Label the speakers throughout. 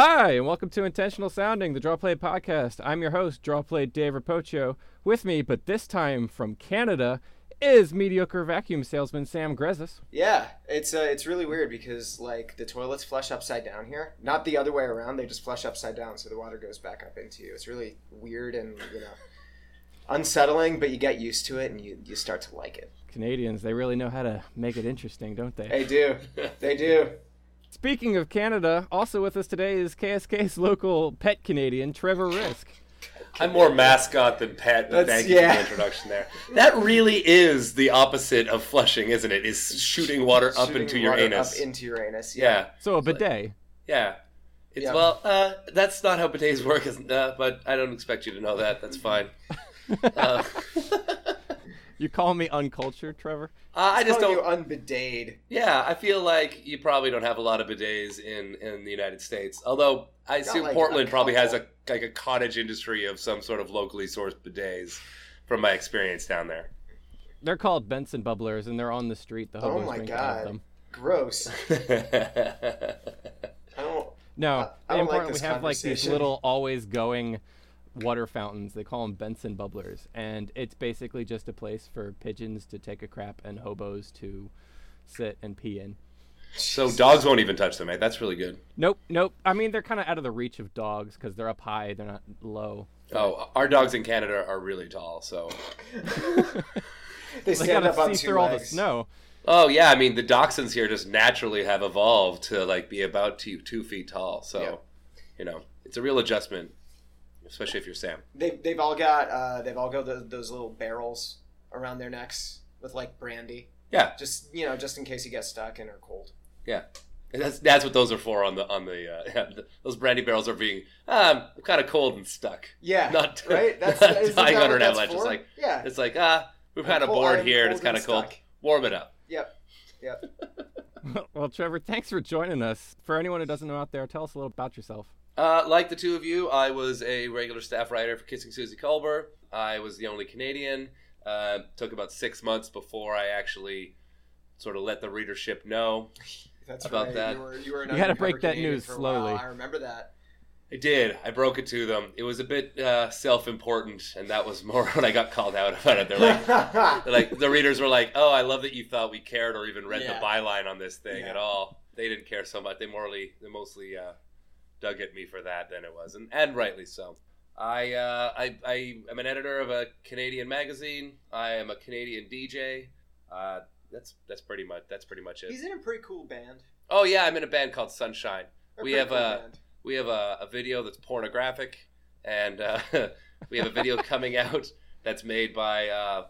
Speaker 1: Hi, and welcome to Intentional Sounding, the Draw Play podcast. I'm your host, Draw Play Dave Rappoccio. With me, but this time from Canada, is mediocre vacuum salesman Sam Grezis.
Speaker 2: Yeah, it's uh, it's really weird because like the toilets flush upside down here, not the other way around. They just flush upside down, so the water goes back up into you. It's really weird and you know unsettling, but you get used to it and you you start to like it.
Speaker 1: Canadians, they really know how to make it interesting, don't they?
Speaker 2: They do, they do.
Speaker 1: Speaking of Canada, also with us today is KSK's local pet Canadian, Trevor Risk.
Speaker 3: I'm more mascot than pet.
Speaker 2: That's-
Speaker 3: Thank you for
Speaker 2: yeah.
Speaker 3: the introduction there. That really is the opposite of flushing, isn't it? Is shooting water up
Speaker 2: Shooting
Speaker 3: into your
Speaker 2: water
Speaker 3: anus.
Speaker 2: Up into your anus.
Speaker 3: yeah,
Speaker 2: Yeah.
Speaker 1: So a bidet.
Speaker 3: yeah. It's
Speaker 2: Yeah.
Speaker 3: well, uh, that's not how bidets work, isn't uh, but I don't expect you to know that. That's fine. Uh,
Speaker 1: You call me uncultured, Trevor?
Speaker 3: Uh, I just
Speaker 2: Calling
Speaker 3: don't.
Speaker 2: you unbidayed.
Speaker 3: Yeah, I feel like you probably don't have a lot of bidets in in the United States. Although I assume
Speaker 2: like,
Speaker 3: Portland probably has a like a cottage industry of some sort of locally sourced bidets, from my experience down there.
Speaker 1: They're called Benson Bubblers, and they're on the street. The
Speaker 2: Oh
Speaker 1: hobos
Speaker 2: my God.
Speaker 1: them.
Speaker 2: Gross. I don't.
Speaker 1: No,
Speaker 2: I- I don't like
Speaker 1: important.
Speaker 2: this
Speaker 1: we have like these little always going water fountains. They call them Benson Bubblers, and it's basically just a place for pigeons to take a crap and hobos to sit and pee in.
Speaker 3: so dogs won't even touch them, eh? That's really good.
Speaker 1: Nope, nope. I mean, they're kind of out of the reach of dogs because they're up high. They're not low.
Speaker 3: Oh, our dogs in Canada are really tall, so.
Speaker 2: They
Speaker 1: They
Speaker 2: stand
Speaker 1: gotta
Speaker 2: up on
Speaker 1: see
Speaker 2: two
Speaker 1: through all the
Speaker 2: legs.
Speaker 1: snow.
Speaker 3: Oh yeah, I mean the dachshunds here just naturally have evolved to like be about two two feet tall. So,
Speaker 2: Yeah.
Speaker 3: you know, it's a real adjustment, especially if you're Sam.
Speaker 2: They've, they've all got uh, they've all got those, those little barrels around their necks with like brandy,
Speaker 3: Yeah,
Speaker 2: just you know, just in case you get stuck and are cold.
Speaker 3: yeah. And that's that's what those are for on the on the uh, yeah, the- those brandy barrels are being. Um, I'm kind of cold and stuck.
Speaker 2: Yeah,
Speaker 3: Not
Speaker 2: right. That's
Speaker 3: not
Speaker 2: isn't
Speaker 3: dying
Speaker 2: that
Speaker 3: under an
Speaker 2: that's
Speaker 3: avalanche. It's like
Speaker 2: yeah.
Speaker 3: it's like ah, we've
Speaker 2: I'm
Speaker 3: had a board here and it's kind of cold.
Speaker 2: stuck.
Speaker 3: Warm it up.
Speaker 2: Yep. Yep.
Speaker 1: well, Trevor, thanks for joining us. For anyone who doesn't know out there, tell us a little about yourself.
Speaker 3: Uh, like the two of you, I was a regular staff writer for Kissing Suzy Kolber. I was the only Canadian. Uh, took about six months before I actually sort of let the readership know.
Speaker 2: That's
Speaker 3: About
Speaker 2: right.
Speaker 3: that.
Speaker 2: You were you were an
Speaker 1: You had to
Speaker 2: undercover
Speaker 1: break that
Speaker 2: Canadian
Speaker 1: news
Speaker 2: for a while.
Speaker 1: slowly.
Speaker 2: I remember that.
Speaker 3: I did. I broke it to them. It was a bit uh, self-important, and that was more when I got called out about it. They're like, they're like the readers were like, "Oh, I love that you thought we cared or even read
Speaker 2: Yeah.
Speaker 3: the byline on this thing
Speaker 2: Yeah.
Speaker 3: at all." They didn't care so much. They morally, they mostly uh, dug at me for that than it was, and, and rightly so. I, uh, I I am an editor of a Canadian magazine. I am a Canadian DJ. Uh, that's that's pretty much that's pretty much it.
Speaker 2: He's in a pretty cool band.
Speaker 3: Oh yeah, I'm in a band called Sunshine.
Speaker 2: A
Speaker 3: We have
Speaker 2: cool
Speaker 3: a- we have a, a video that's pornographic, and uh, we have a video coming out that's made by uh,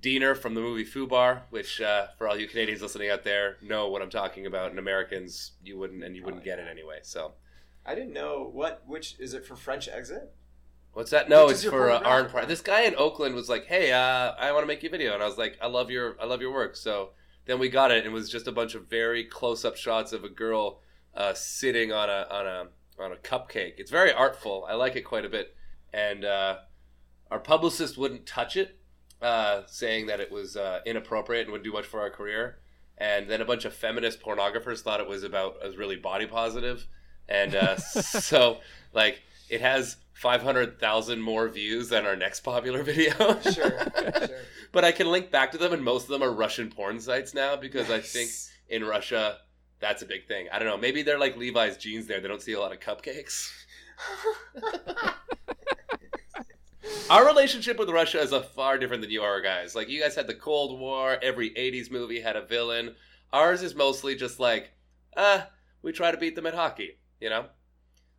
Speaker 3: Diener from the movie Fubar, which uh, for all you Canadians listening out there know what I'm talking about, and Americans you wouldn't, and you wouldn't
Speaker 2: Oh,
Speaker 3: get
Speaker 2: yeah.
Speaker 3: it anyway. So
Speaker 2: I didn't know what which is it for French Exit?
Speaker 3: what's that? No,
Speaker 2: Which
Speaker 3: it's
Speaker 2: is your
Speaker 3: for uh, Arn? Pride. This guy in Oakland was like, "Hey, uh, I want to make you a video," and I was like, "I love your, I love your work." So then we got it, and it was just a bunch of very close-up shots of a girl uh, sitting on a on a on a cupcake. It's very artful. I like it quite a bit. And uh, our publicist wouldn't touch it, uh, saying that it was uh, inappropriate and wouldn't do much for our career. And then a bunch of feminist pornographers thought it was about it was really body positive, and uh, so like it has five hundred thousand more views than our next popular video.
Speaker 2: Sure, sure.
Speaker 3: But I can link back to them, and most of them are Russian porn sites now because I think in Russia, that's a big thing. I don't know. Maybe they're like Levi's jeans there. They don't see a lot of cupcakes. Our relationship with Russia is a far different than you are, guys. Like you guys had the Cold War. Every '80s movie had a villain. Ours is mostly just like, ah, we try to beat them at hockey. You know,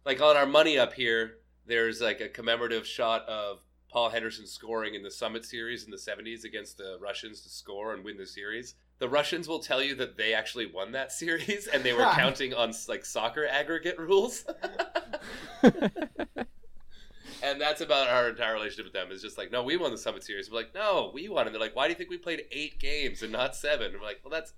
Speaker 3: like on our money up here, there's like a commemorative shot of Paul Henderson scoring in the Summit Series in the '70s against the Russians to score and win the series. The Russians will tell you that they actually won that series and they were counting on like soccer aggregate rules. and that's about our entire relationship with them. It's just like, no, we won the Summit Series. We're like, no, we won. And they're like, why do you think we played eight games and not seven? And we're like, well, that's,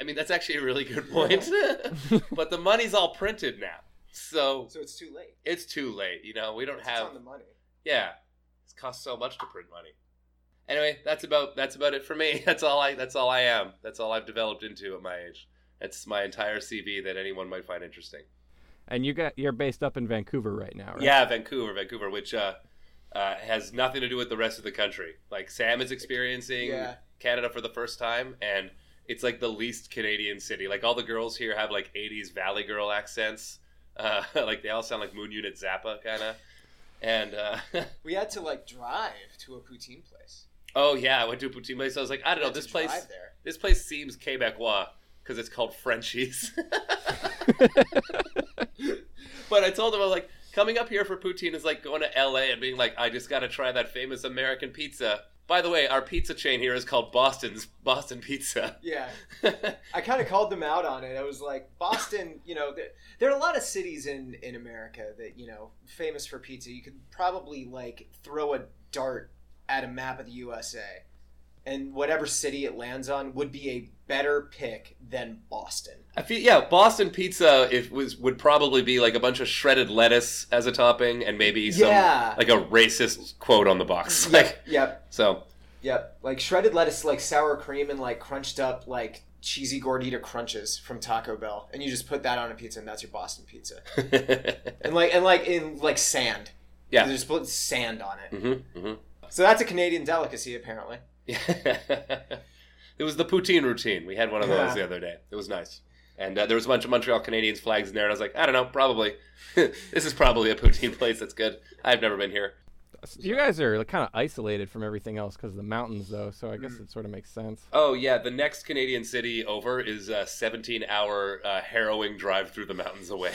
Speaker 3: I mean, that's actually a really good point. but the money's all printed now, so
Speaker 2: So it's too late.
Speaker 3: it's too late. You know, we don't
Speaker 2: It's
Speaker 3: have.
Speaker 2: on the money.
Speaker 3: Yeah, it costs so much to print money. Anyway, that's about that's about it for me. That's all I that's all I am. That's all I've developed into at my age. That's my entire CV that anyone might find interesting.
Speaker 1: And you got you're based up in Vancouver right now, right?
Speaker 3: Yeah, Vancouver, Vancouver, which uh, uh, has nothing to do with the rest of the country. Like Sam is experiencing
Speaker 2: Yeah.
Speaker 3: Canada for the first time, and it's like the least Canadian city. Like all the girls here have like '80s Valley Girl accents. Uh, like they all sound like Moon Unit Zappa kind of. And uh,
Speaker 2: We had to like drive to a poutine place.
Speaker 3: oh yeah, I went to a poutine place. I was like, I don't know, this place,
Speaker 2: there.
Speaker 3: this place seems Quebecois because it's called Frenchies. but I told him I was like, coming up here for poutine is like going to LA and being like, I just got to try that famous American pizza. By the way, our pizza chain here is called Boston's Boston Pizza.
Speaker 2: Yeah, I kind of called them out on it. I was like, Boston, you know, there, there are a lot of cities in in America that you know famous for pizza. You could probably like throw a dart at a map of the USA, and whatever city it lands on would be a better pick than Boston.
Speaker 3: I feel yeah, Boston pizza if was would probably be like a bunch of shredded lettuce as a topping and maybe some
Speaker 2: Yeah.
Speaker 3: like a racist quote on the box.
Speaker 2: Yep,
Speaker 3: Like
Speaker 2: yep,
Speaker 3: so
Speaker 2: yep. Like shredded lettuce, like sour cream, and like crunched up like cheesy gordita crunches from Taco Bell, and you just put that on a pizza, and that's your Boston pizza. And like and like in like sand.
Speaker 3: Yeah.
Speaker 2: There's put sand on it.
Speaker 3: hmm hmm
Speaker 2: So that's a Canadian delicacy, apparently.
Speaker 3: it was the poutine routine. We had one of those
Speaker 2: Yeah.
Speaker 3: the other day. It was nice. And uh, there was a bunch of Montreal Canadiens flags in there, and I was like, I don't know, probably. this is probably a poutine place that's good. I've never been here.
Speaker 1: You guys are like, kind of isolated from everything else because of the mountains, though. So I
Speaker 2: Mm.
Speaker 1: guess it sort of makes sense.
Speaker 3: Oh yeah, the next Canadian city over is a 17-hour uh, harrowing drive through the mountains away.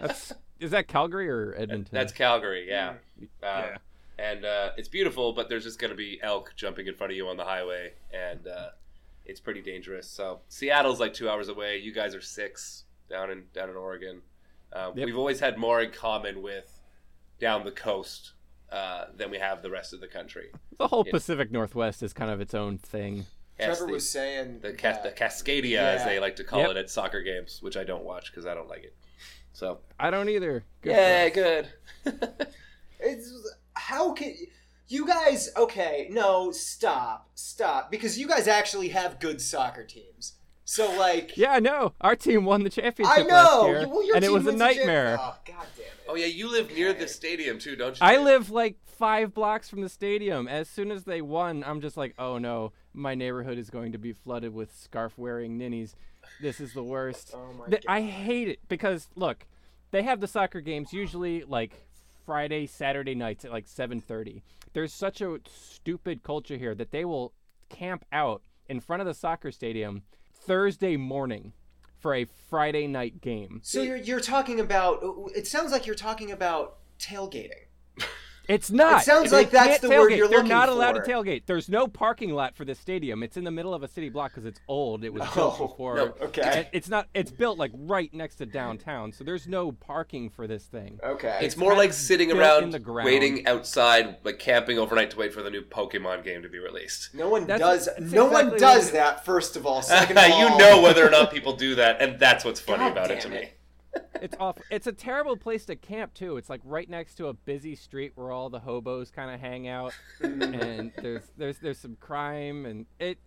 Speaker 1: That's is that Calgary or Edmonton?
Speaker 3: That's Calgary, yeah.
Speaker 2: Mm.
Speaker 3: Uh,
Speaker 1: Yeah.
Speaker 3: And uh, it's beautiful, but there's just going to be elk jumping in front of you on the highway, and uh, it's pretty dangerous. So Seattle's like two hours away. You guys are six down in down in Oregon. Uh,
Speaker 1: Yep.
Speaker 3: We've always had more in common with down the coast uh, than we have the rest of the country.
Speaker 1: the whole
Speaker 3: Yeah.
Speaker 1: Pacific Northwest is kind of its own thing.
Speaker 3: Yes,
Speaker 2: Trevor
Speaker 3: the,
Speaker 2: was saying
Speaker 3: the, Cas- the
Speaker 2: that-
Speaker 3: Cascadia, as they like to call
Speaker 1: Yep.
Speaker 3: it at soccer games, which I don't watch because I don't like it. So
Speaker 1: I don't either. Good
Speaker 3: yeah, good.
Speaker 2: It's how can you guys? Okay, no, stop, stop, because you guys actually have good soccer teams. So like,
Speaker 1: Yeah, I know. Our team won the championship
Speaker 2: I know,
Speaker 1: last year,
Speaker 2: well, your
Speaker 1: and it was a
Speaker 2: wins the champ-
Speaker 1: nightmare.
Speaker 2: Oh god damn it!
Speaker 3: oh yeah, you live near the stadium too, don't you?
Speaker 1: I
Speaker 3: Dave?
Speaker 1: live like five blocks from the stadium. As soon as they won, I'm just like, oh no, my neighborhood is going to be flooded with scarf wearing ninnies. This is the worst.
Speaker 2: Oh my god!
Speaker 1: I hate it because look, they have the soccer games usually like Friday, Saturday nights at like 7:30. There's such a stupid culture here that they will camp out in front of the soccer stadium Thursday morning for a Friday night game.
Speaker 2: so you're you're talking about? It sounds like you're talking about tailgating.
Speaker 1: It's not.
Speaker 2: It sounds
Speaker 1: They
Speaker 2: like that's
Speaker 1: can't
Speaker 2: the word
Speaker 1: tailgate.
Speaker 2: you're looking for.
Speaker 1: They're
Speaker 2: looking
Speaker 1: not allowed
Speaker 2: for.
Speaker 1: to tailgate. There's no parking lot for this stadium. It's in the middle of a city block because it's old. It was oh, built
Speaker 2: Oh,
Speaker 1: before.
Speaker 3: no,
Speaker 2: okay.
Speaker 1: it- It's not. It's built like right next to downtown, so there's no parking for this thing.
Speaker 2: Okay.
Speaker 3: It's more like sitting around
Speaker 1: in the
Speaker 3: waiting outside, like camping overnight to wait for the new Pokemon game to be released.
Speaker 2: no one
Speaker 1: That's-
Speaker 2: does.
Speaker 1: that's
Speaker 2: No one does that. First of all, second of all,
Speaker 3: you know whether or not people do that, and that's what's funny
Speaker 2: God
Speaker 3: about it to
Speaker 2: damn
Speaker 3: me.
Speaker 2: It.
Speaker 1: It's awful. It's a terrible place to camp too. It's like right next to a busy street where all the hobos kind of hang out, and mm-hmm. there's there's there's some crime, and it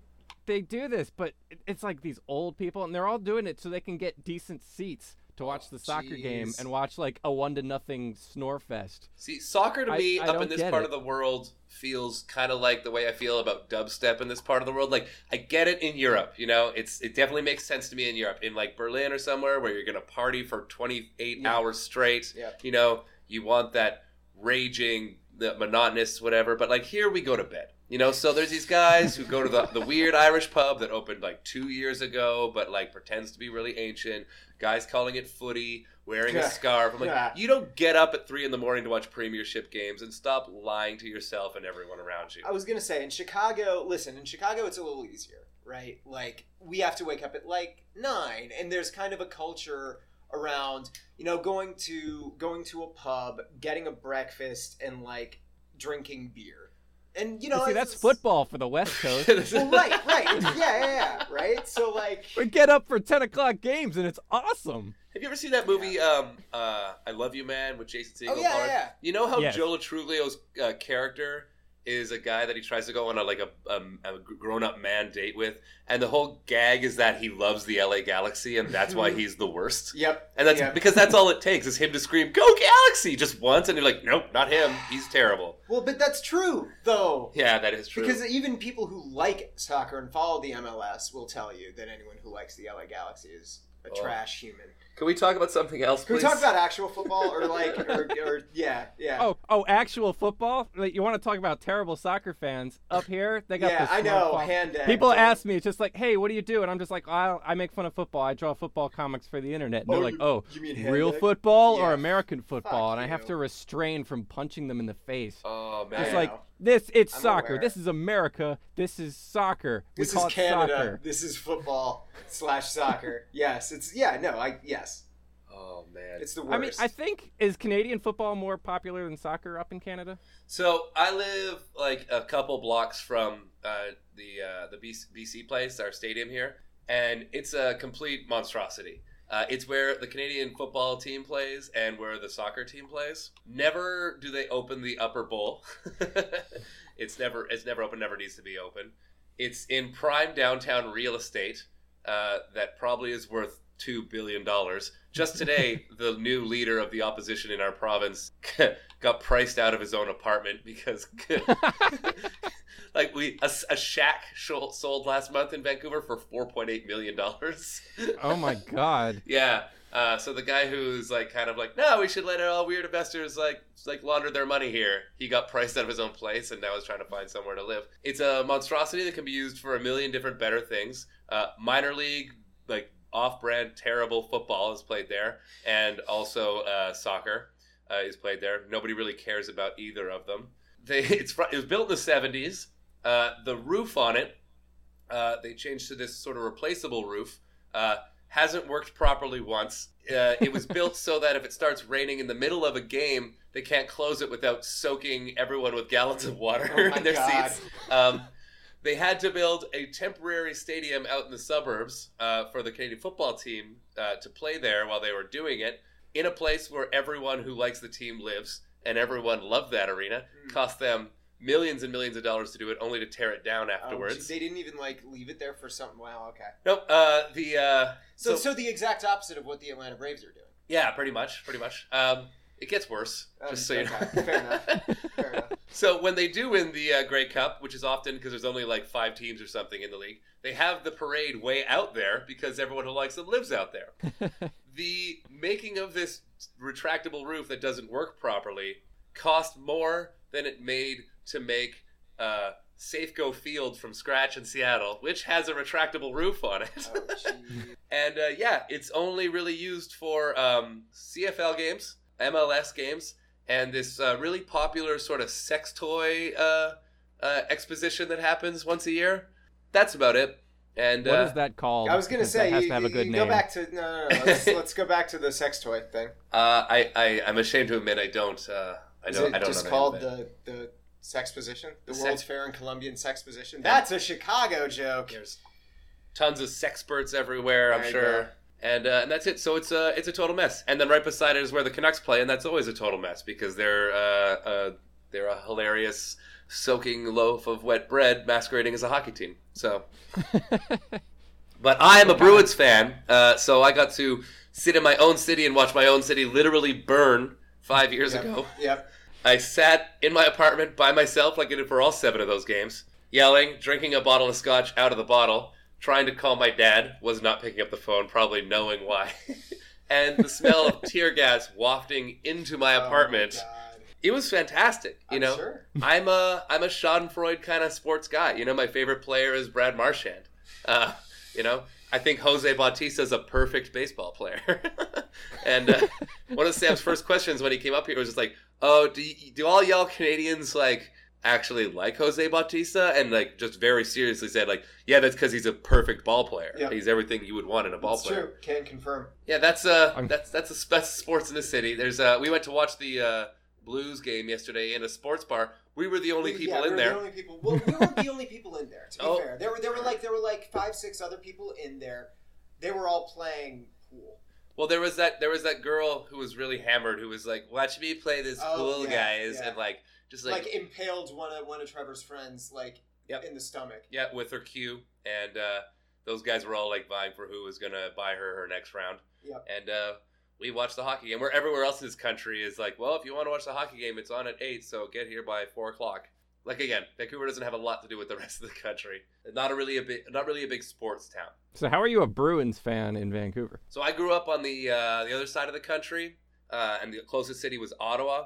Speaker 1: they do this, but it's like these old people, and they're all doing it so they can get decent seats to watch the soccer game and watch like a one to nothing snore fest.
Speaker 3: See, soccer to
Speaker 1: I-
Speaker 3: me
Speaker 1: I
Speaker 3: up
Speaker 1: don't
Speaker 3: in this part
Speaker 1: it.
Speaker 3: of the world feels kind of like the way I feel about dubstep in this part of the world. Like I get it in Europe, you know, it's it definitely makes sense to me in Europe, in like Berlin or somewhere where you're gonna party for 28
Speaker 2: Yeah.
Speaker 3: hours straight.
Speaker 2: Yeah.
Speaker 3: You know, you want that raging, the monotonous, whatever. But like here, we go to bed. You know, so there's these guys who go to the, the weird Irish pub that opened like two years ago, but like pretends to be really ancient. Guys calling it footy, wearing a scarf. I'm like,
Speaker 2: Yeah.
Speaker 3: you don't get up at three in the morning to watch Premiership games and stop lying to yourself and everyone around you.
Speaker 2: I was gonna say in Chicago. Listen, in Chicago, it's a little easier, right? Like we have to wake up at like nine, and there's kind of a culture around you know going to going to a pub, getting a breakfast, and like drinking beer, and you know
Speaker 1: You see,
Speaker 2: it's-
Speaker 1: that's football for the West Coast.
Speaker 2: Well, right, right, yeah, yeah, yeah, right. So like,
Speaker 1: we get up for ten o'clock games, and it's awesome.
Speaker 3: Have you ever seen that movie, um, uh, I Love You Man, with Jason Segel?
Speaker 2: Oh, yeah,
Speaker 3: Paul?
Speaker 2: yeah.
Speaker 3: You know how
Speaker 1: Yes.
Speaker 3: Joe Truglio's uh, character is a guy that he tries to go on a like a, a, a grown up man date with, and the whole gag is that he loves the LA Galaxy, and that's why he's the worst.
Speaker 2: Yep.
Speaker 3: And that's
Speaker 2: Yep.
Speaker 3: because that's all it takes is him to scream "Go Galaxy" just once, and you're like, nope, not him. He's terrible.
Speaker 2: Well, but that's true though.
Speaker 3: Yeah, that is true.
Speaker 2: Because even people who like soccer and follow the MLS will tell you that anyone who likes the LA Galaxy is a
Speaker 3: Oh.
Speaker 2: trash human.
Speaker 3: Can we talk about something else,
Speaker 2: Can we talk about actual football or like or, or yeah yeah
Speaker 1: Oh, oh, actual football? Like, You want to talk about terrible soccer fans? Up here, they got
Speaker 2: yeah
Speaker 1: the
Speaker 2: I know
Speaker 1: smartphone.
Speaker 2: hand ag.
Speaker 1: People ask me, it's just like, hey, what do you do? And I'm just like, I, I make fun of football. I draw football comics for the internet. And
Speaker 2: Oh,
Speaker 1: they're like,
Speaker 2: you-
Speaker 1: oh,
Speaker 2: you mean
Speaker 1: real
Speaker 2: ag?
Speaker 1: football or American football?
Speaker 2: Fuck
Speaker 1: and I have to restrain from punching them in the face.
Speaker 3: Oh man.
Speaker 1: It's like this. It's
Speaker 2: I'm
Speaker 1: soccer.
Speaker 2: aware.
Speaker 1: This is America. This is soccer. We
Speaker 2: This
Speaker 1: call
Speaker 2: is
Speaker 1: it
Speaker 2: Canada.
Speaker 1: soccer.
Speaker 2: This is football slash soccer. yes, it's yeah no I yes
Speaker 3: oh man.
Speaker 2: it's the worst.
Speaker 1: I mean, I think is Canadian football more popular than soccer up in Canada?
Speaker 3: So I live like a couple blocks from uh, the uh, the BC, BC place, our stadium here, and it's a complete monstrosity. Uh, it's where the Canadian football team plays and where the soccer team plays. Never do they open the upper bowl. it's never it's never open. Never needs to be open. It's in prime downtown real estate uh, that probably is worth two billion dollars. Just today, the new leader of the opposition in our province got priced out of his own apartment because, like, we a, a shack sold last month in Vancouver for four point eight million dollars.
Speaker 1: Oh my god.
Speaker 3: yeah. Uh, so the guy who's like kind of like, no, we should let all weird investors like like launder their money here. He got priced out of his own place and now is trying to find somewhere to live. It's a monstrosity that can be used for a million different better things. Uh, minor league, like off-brand, terrible football is played there, and also uh, soccer uh, is played there. Nobody really cares about either of them. They it's it was built in the seventies. Uh, the roof on it, uh, they changed to this sort of replaceable roof. Uh, hasn't worked properly once. Uh, it was built so that if it starts raining in the middle of a game, they can't close it without soaking everyone with gallons of water
Speaker 2: Oh
Speaker 3: in their
Speaker 2: God.
Speaker 3: seats. Um, they had to build a temporary stadium out in the suburbs uh, for the Canadian football team uh, to play there while they were doing it in a place where everyone who likes the team lives and everyone loved that arena.
Speaker 2: Mm.
Speaker 3: Cost them millions and millions of dollars to do it, only to tear it down
Speaker 2: Oh,
Speaker 3: afterwards.
Speaker 2: they didn't even like leave it there for something. Wow. Okay.
Speaker 3: nope. Uh, the uh,
Speaker 2: So, so the exact opposite of what the Atlanta Braves are doing.
Speaker 3: Yeah, pretty much, pretty much. Um, it gets worse,
Speaker 2: Um,
Speaker 3: just so you know.
Speaker 2: fair enough. Fair enough.
Speaker 3: So when they do win the uh, Grey Cup, which is often because there's only like five teams or something in the league, they have the parade way out there because everyone who likes them lives out there. the making of this retractable roof that doesn't work properly cost more than it made to make uh, Safeco Field from scratch in Seattle, which has a retractable roof on it.
Speaker 2: Oh.
Speaker 3: And uh, yeah, it's only really used for um, CFL games, MLS games, and this uh, really popular sort of sex toy uh, uh, exposition that happens once a year. That's about it. And
Speaker 1: What
Speaker 3: uh,
Speaker 1: is that called?
Speaker 2: I was gonna say
Speaker 1: that has
Speaker 2: you,
Speaker 1: to have a
Speaker 2: you-
Speaker 1: good
Speaker 2: you
Speaker 1: name.
Speaker 2: go back to no, no, no. Let's, let's go back to the sex toy thing.
Speaker 3: uh, I, I I'm ashamed to admit I don't uh, I
Speaker 2: Is
Speaker 3: don't
Speaker 2: it
Speaker 3: I don't
Speaker 2: just
Speaker 3: know
Speaker 2: called
Speaker 3: the name
Speaker 2: the the sex position? The,
Speaker 3: The
Speaker 2: World's
Speaker 3: sex-
Speaker 2: Fair and Columbian Sex Position. That's a Chicago joke.
Speaker 3: There's tons of sexperts everywhere. I'm
Speaker 2: There
Speaker 3: sure.
Speaker 2: go.
Speaker 3: And, uh, and that's it. So it's a it's a total mess. And then right beside it is where the Canucks play, and that's always a total mess because they're uh, uh, they're a hilarious soaking loaf of wet bread masquerading as a hockey team. So, but I am a Bruins fan, uh, so I got to sit in my own city and watch my own city literally burn five years
Speaker 2: Yep.
Speaker 3: ago.
Speaker 2: Yep.
Speaker 3: I sat in my apartment by myself, like I did for all seven of those games, yelling, drinking a bottle of scotch out of the bottle, trying to call my dad, was not picking up the phone, probably knowing why. and the smell of tear gas wafting into my apartment.
Speaker 2: Oh my
Speaker 3: it was fantastic. You
Speaker 2: I'm
Speaker 3: know,
Speaker 2: sure.
Speaker 3: I'm a I'm a Schadenfreude kind of sports guy. You know, my favorite player is Brad Marchand. Uh, you know, I think Jose Bautista is a perfect baseball player. and uh, one of Sam's first questions when he came up here was just like, "Oh, do y- do all y'all Canadians like actually like Jose Bautista?" And like just very seriously said, like, "Yeah, that's because he's a perfect ball player.
Speaker 2: yeah.
Speaker 3: He's everything you would want in a ball
Speaker 2: It's
Speaker 3: player."
Speaker 2: true. Can confirm.
Speaker 3: Yeah, that's uh,
Speaker 1: I'm-
Speaker 3: that's that's a that's sports in the city. There's uh, we went to watch the uh, Blues game yesterday in a sports bar. We were the only
Speaker 2: We-
Speaker 3: people
Speaker 2: yeah, we
Speaker 3: in
Speaker 2: were
Speaker 3: there.
Speaker 2: The only people. Well, we weren't the only people in there. To be
Speaker 3: Oh.
Speaker 2: fair, there were there were like there were like five six other people in there. They were all playing pool.
Speaker 3: Well, there was that there was that girl who was really hammered who was like, "Watch me play this
Speaker 2: Oh,
Speaker 3: pool,
Speaker 2: yeah,
Speaker 3: guys,"
Speaker 2: yeah.
Speaker 3: and like just
Speaker 2: like,
Speaker 3: like,
Speaker 2: impaled one of one of Trevor's friends like
Speaker 3: Yep.
Speaker 2: in the stomach.
Speaker 3: yeah, with her cue, and uh, those guys were all like vying for who was gonna buy her her next round.
Speaker 2: Yep.
Speaker 3: And uh, we watched the hockey game. Where everywhere else in this country is like, well, if you want to watch the hockey game, it's on at eight, so get here by four o'clock. Like again, Vancouver doesn't have a lot to do with the rest of the country. Not a really a big, not really a big sports town.
Speaker 1: So how are you a Bruins fan in Vancouver?
Speaker 3: So I grew up on the uh, the other side of the country, uh, and the closest city was Ottawa.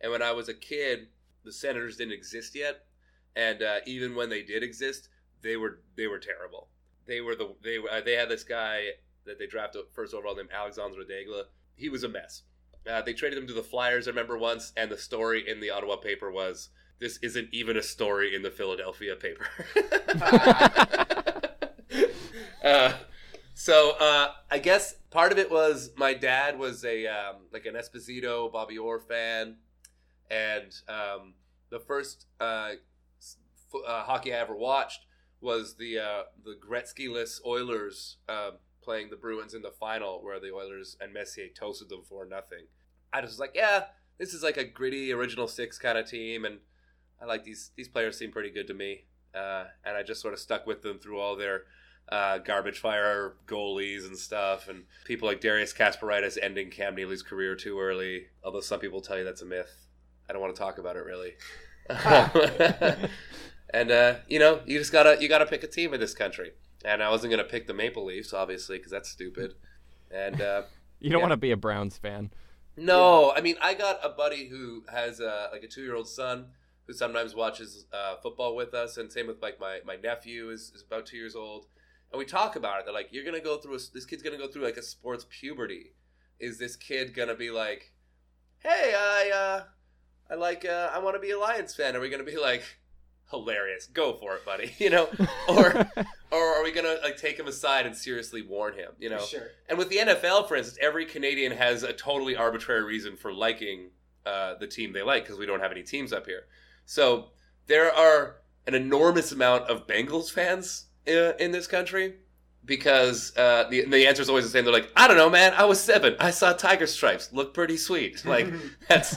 Speaker 3: And when I was a kid, the Senators didn't exist yet, and uh, even when they did exist, they were they were terrible. They were the they uh, they had this guy that they drafted first overall named Alexandre Daigle. He was a mess. Uh, they traded him to the Flyers. I remember once, and the story in the Ottawa paper was, "This isn't even a story in the Philadelphia paper." uh, so uh, I guess part of it was my dad was a um, like an Esposito, Bobby Orr fan, and um, the first uh, fo- uh, hockey I ever watched was the uh, the Gretzky-less Oilers um playing the Bruins in the final, where the Oilers and Messier toasted them for nothing. I just was like, yeah, this is like a gritty original six kind of team, and I like these these players seem pretty good to me, uh, and I just sort of stuck with them through all their uh, garbage fire goalies and stuff, and people like Darius Kasparaitis ending Cam Neely's career too early. Although some people tell you that's a myth, I don't want to talk about it really. and uh, you know, you just gotta you gotta pick a team in this country, and I wasn't gonna pick the Maple Leafs obviously because that's stupid, and. Uh,
Speaker 1: You don't
Speaker 3: Yeah.
Speaker 1: want to be a Browns fan.
Speaker 3: no, I mean I got a buddy who has uh, like a two year old son who sometimes watches uh, football with us, and same with like my my nephew is, is about two years old, and we talk about it. They're like, you're gonna go through a, this kid's gonna go through like a sports puberty. Is this kid gonna be like, hey, I uh, I like uh, I want to be a Lions fan? Are we gonna be like, hilarious, go for it, buddy, you know, or or are we gonna like take him aside and seriously warn him, you know?
Speaker 2: sure.
Speaker 3: And with the NFL, for instance, every Canadian has a totally arbitrary reason for liking uh, the team they like because we don't have any teams up here. So there are an enormous amount of Bengals fans uh, in this country because uh, the the answer is always the same. They're like, I don't know, man. I was seven. I saw tiger stripes. Look pretty sweet. Like that's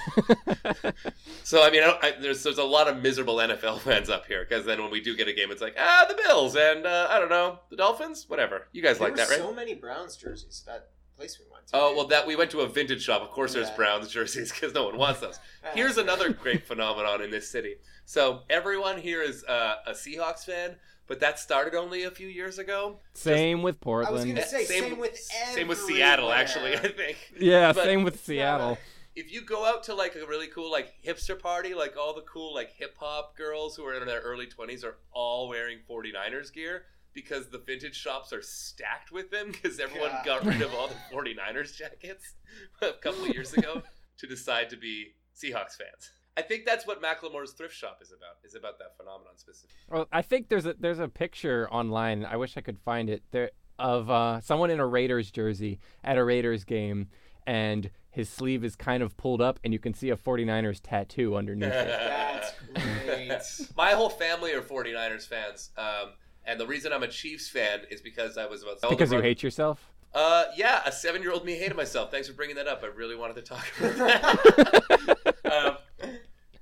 Speaker 3: so. I mean, I I, there's there's a lot of miserable NFL fans up here because then when we do get a game, it's like ah, the Bills and uh, I don't know the Dolphins. Whatever. You guys
Speaker 2: there
Speaker 3: like
Speaker 2: were
Speaker 3: that, right?
Speaker 2: so many Browns jerseys that place we went to.
Speaker 3: Oh well, that we went to a vintage shop. Of course, there's Browns jerseys because no one wants those. Here's another great phenomenon in this city. So everyone here is uh, a Seahawks fan, but that started only a few years ago.
Speaker 1: Same with
Speaker 2: I was
Speaker 1: Portland.
Speaker 2: gonna say same, with
Speaker 3: same with Seattle, actually. I think
Speaker 1: yeah,
Speaker 3: but-
Speaker 1: same with Seattle.
Speaker 3: if you go out to like a really cool like hipster party, like all the cool like hip hop girls who are in their early 20s are all wearing 49ers gear because the vintage shops are stacked with them because everyone
Speaker 2: God.
Speaker 3: got rid of all the 49ers jackets a couple of years ago to decide to be Seahawks fans. I think that's what Macklemore's thrift shop is about. Is about that phenomenon specifically.
Speaker 1: Well, I think there's a there's a picture online. I wish I could find it. There of uh, someone in a Raiders jersey at a Raiders game, and his sleeve is kind of pulled up, and you can see a 49ers tattoo underneath it.
Speaker 2: That's great.
Speaker 3: My whole family are 49ers fans. Um, and the reason I'm a Chiefs fan is because I was about
Speaker 1: Because you
Speaker 3: brother-
Speaker 1: hate yourself.
Speaker 3: Uh, yeah, a seven-year-old me hated myself. Thanks for bringing that up. I really wanted to talk about that.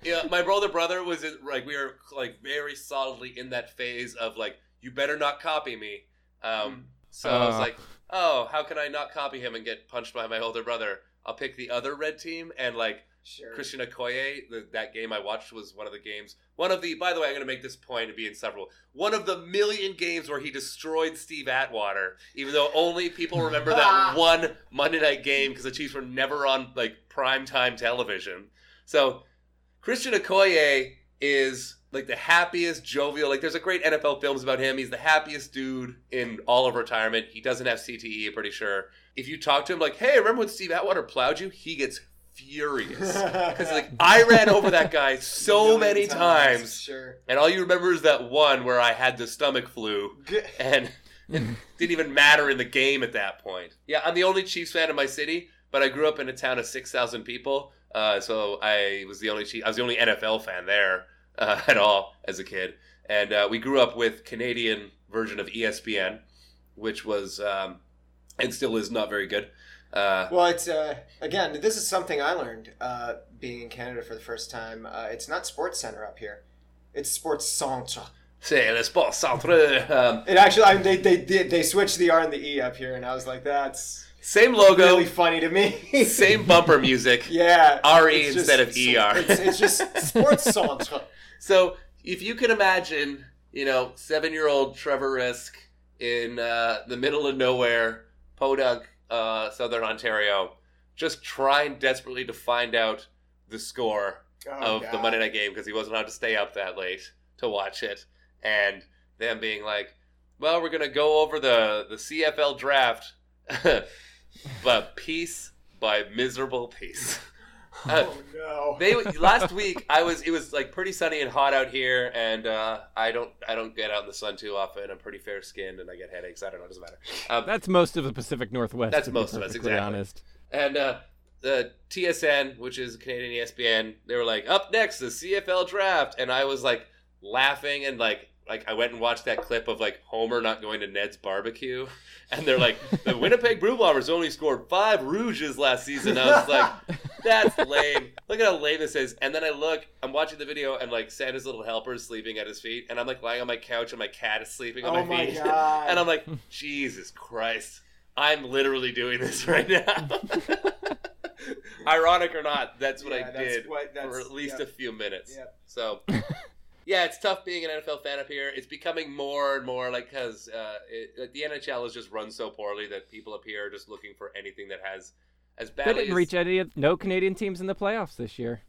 Speaker 3: yeah, my brother brother was in, like we were like very solidly in that phase of like you better not copy me. Um, so I was
Speaker 1: Uh.
Speaker 3: like, oh, how can I not copy him and get punched by my older brother? I'll pick the other red team and like
Speaker 2: Sure.
Speaker 3: Christian Okoye, the, that game I watched was one of the games. One of the, by the way, I'm going to make this point and be in several. One of the million games where he destroyed Steve Atwater, even though only people remember that one Monday night game because the Chiefs were never on like prime time television. So Christian Okoye is like the happiest, jovial. Like there's a great NFL films about him. He's the happiest dude in all of retirement. He doesn't have CTE, I'm pretty sure. If you talk to him like, "Hey, remember when Steve Atwater plowed you?" He gets furious because like I ran over that guy so many times,
Speaker 2: Sure.
Speaker 3: and all you remember is that one where I had the stomach flu, and it didn't even matter in the game at that point. Yeah, I'm the only Chiefs fan in my city, but I grew up in a town of six thousand people, uh, so I was the only I was the only NFL fan there uh, at all as a kid, and uh, we grew up with Canadian version of ESPN, which was um, and still is not very good. Uh,
Speaker 2: Well, it's uh, again. This is something I learned uh, being in Canada for the first time. Uh, it's not Sports Center up here; it's Sports Centre.
Speaker 3: c'est le sport centre. Um,
Speaker 2: It actually, I mean, they they did they switched the R and the E up here, and I was like, that's
Speaker 3: same logo,
Speaker 2: really funny to me.
Speaker 3: same bumper music.
Speaker 2: yeah,
Speaker 3: RE instead of ER.
Speaker 2: It's, it's just Sports Centre.
Speaker 3: So if you can imagine, you know, seven-year-old Trevor Risk in uh, the middle of nowhere, Podunk, uh, Southern Ontario, just trying desperately to find out the score
Speaker 2: Oh,
Speaker 3: of the
Speaker 2: God.
Speaker 3: Monday night game because he wasn't allowed to stay up that late to watch it, and them being like, "Well, we're gonna go over the the CFL draft, but Peace by miserable Peace. Uh,
Speaker 2: Oh no.
Speaker 3: they last week I was it was like pretty sunny and hot out here, and uh, I don't I don't get out in the sun too often. I'm pretty fair skinned, and I get headaches. I don't know, it doesn't matter. Um,
Speaker 1: That's most of the Pacific Northwest.
Speaker 3: That's
Speaker 1: to be
Speaker 3: most of us,
Speaker 1: perfectly
Speaker 3: exactly.
Speaker 1: Honest.
Speaker 3: And uh, the TSN, which is Canadian ESPN, they were like, "Up next, the CFL draft," and I was like laughing and like like I went and watched that clip of like Homer not going to Ned's barbecue, and they're like, "The Winnipeg Blue Bombers only scored five rouges last season." I was like, "That's lame. Look at how lame this is." And then I look, I'm watching the video, and like Santa's little helper is sleeping at his feet, and I'm like lying on my couch, and my cat is sleeping on
Speaker 2: oh
Speaker 3: my
Speaker 2: my
Speaker 3: feet,
Speaker 2: god.
Speaker 3: and I'm like, Jesus Christ. I'm literally doing this right now. Ironic or not, that's what
Speaker 2: Yeah,
Speaker 3: I
Speaker 2: that's
Speaker 3: did
Speaker 2: what- that's-
Speaker 3: for at least
Speaker 2: yep.
Speaker 3: a few minutes.
Speaker 2: Yep.
Speaker 3: So, yeah, it's tough being an NFL fan up here. It's becoming more and more like because uh, like, the NHL has just run so poorly that people up here are just looking for anything that has as
Speaker 1: bad.
Speaker 3: They
Speaker 1: didn't
Speaker 3: as-
Speaker 1: reach any. of- No Canadian teams in the playoffs this year.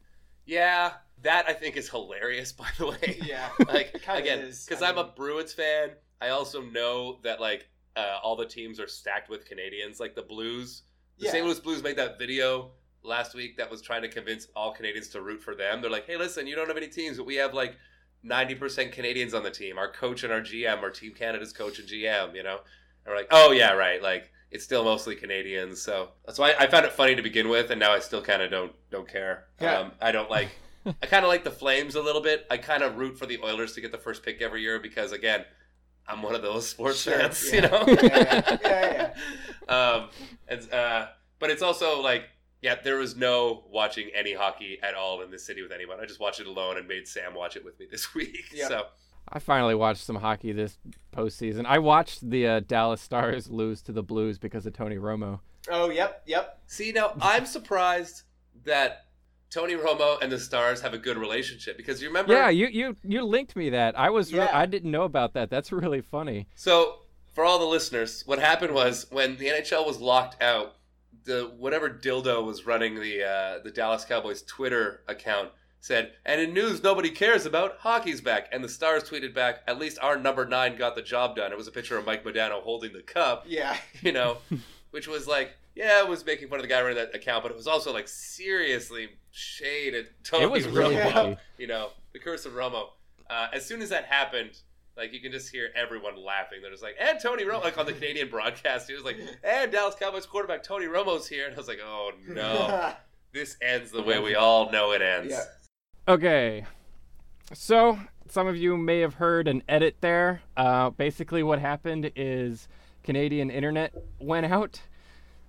Speaker 3: Yeah, that I think is hilarious. By the way,
Speaker 2: Yeah.
Speaker 3: like again because
Speaker 2: I
Speaker 3: I'm a Bruins fan. I also know that like uh, all the teams are stacked with Canadians. Like the Blues, the
Speaker 2: Yeah.
Speaker 3: St. Louis Blues made that video last week that was trying to convince all Canadians to root for them. They're like, hey, listen, you don't have any teams, but we have like 90% Canadians on the team. Our coach and our GM, our Team Canada's coach and GM. You know, and we're like, oh yeah, right, like. It's still mostly Canadians, so that's why I found it funny to begin with, and now I still kind of don't don't care.
Speaker 2: Yeah.
Speaker 3: Um, I don't like I kind of like the Flames a little bit. I kind of root for the Oilers to get the first pick every year because, again, I'm one of those sports
Speaker 2: Sure,
Speaker 3: fans,
Speaker 2: yeah.
Speaker 3: you know.
Speaker 2: Yeah, yeah,
Speaker 3: um, and, uh, but it's also like, yeah, there was no watching any hockey at all in this city with anyone. I just watched it alone and made Sam watch it with me this week.
Speaker 2: Yep.
Speaker 3: So
Speaker 1: I finally watched some hockey this postseason. I watched the uh, Dallas Stars lose to the Blues because of Tony Romo.
Speaker 2: Oh, yep, yep.
Speaker 3: see now, I'm surprised that Tony Romo and the Stars have a good relationship because you remember,
Speaker 1: Yeah, you you you linked me that. I was re- I didn't know about that. That's really funny.
Speaker 3: So, for all the listeners, what happened was when the NHL was locked out, the whatever dildo was running the uh, the Dallas Cowboys Twitter account said, "And in news nobody cares about, hockey's back." And the Stars tweeted back, "At least our number nine got the job done." It was a picture of Mike Modano holding the cup,
Speaker 2: Yeah.
Speaker 3: you know, which was like, yeah, it was making fun of the guy running that account, but it was also like seriously shade at Tony
Speaker 1: It was really
Speaker 3: Romo
Speaker 1: funny.
Speaker 3: you know, the curse of Romo. Uh, as soon as that happened, like you can just hear everyone laughing. They're just like, and Tony Romo, like on the Canadian broadcast, he was like, and Dallas Cowboys quarterback Tony Romo's here, and I was like, oh no, this ends the way we all know it ends.
Speaker 2: Yeah.
Speaker 1: Okay. So, some of you may have heard an edit there. Uh, basically, what happened is Canadian internet went out.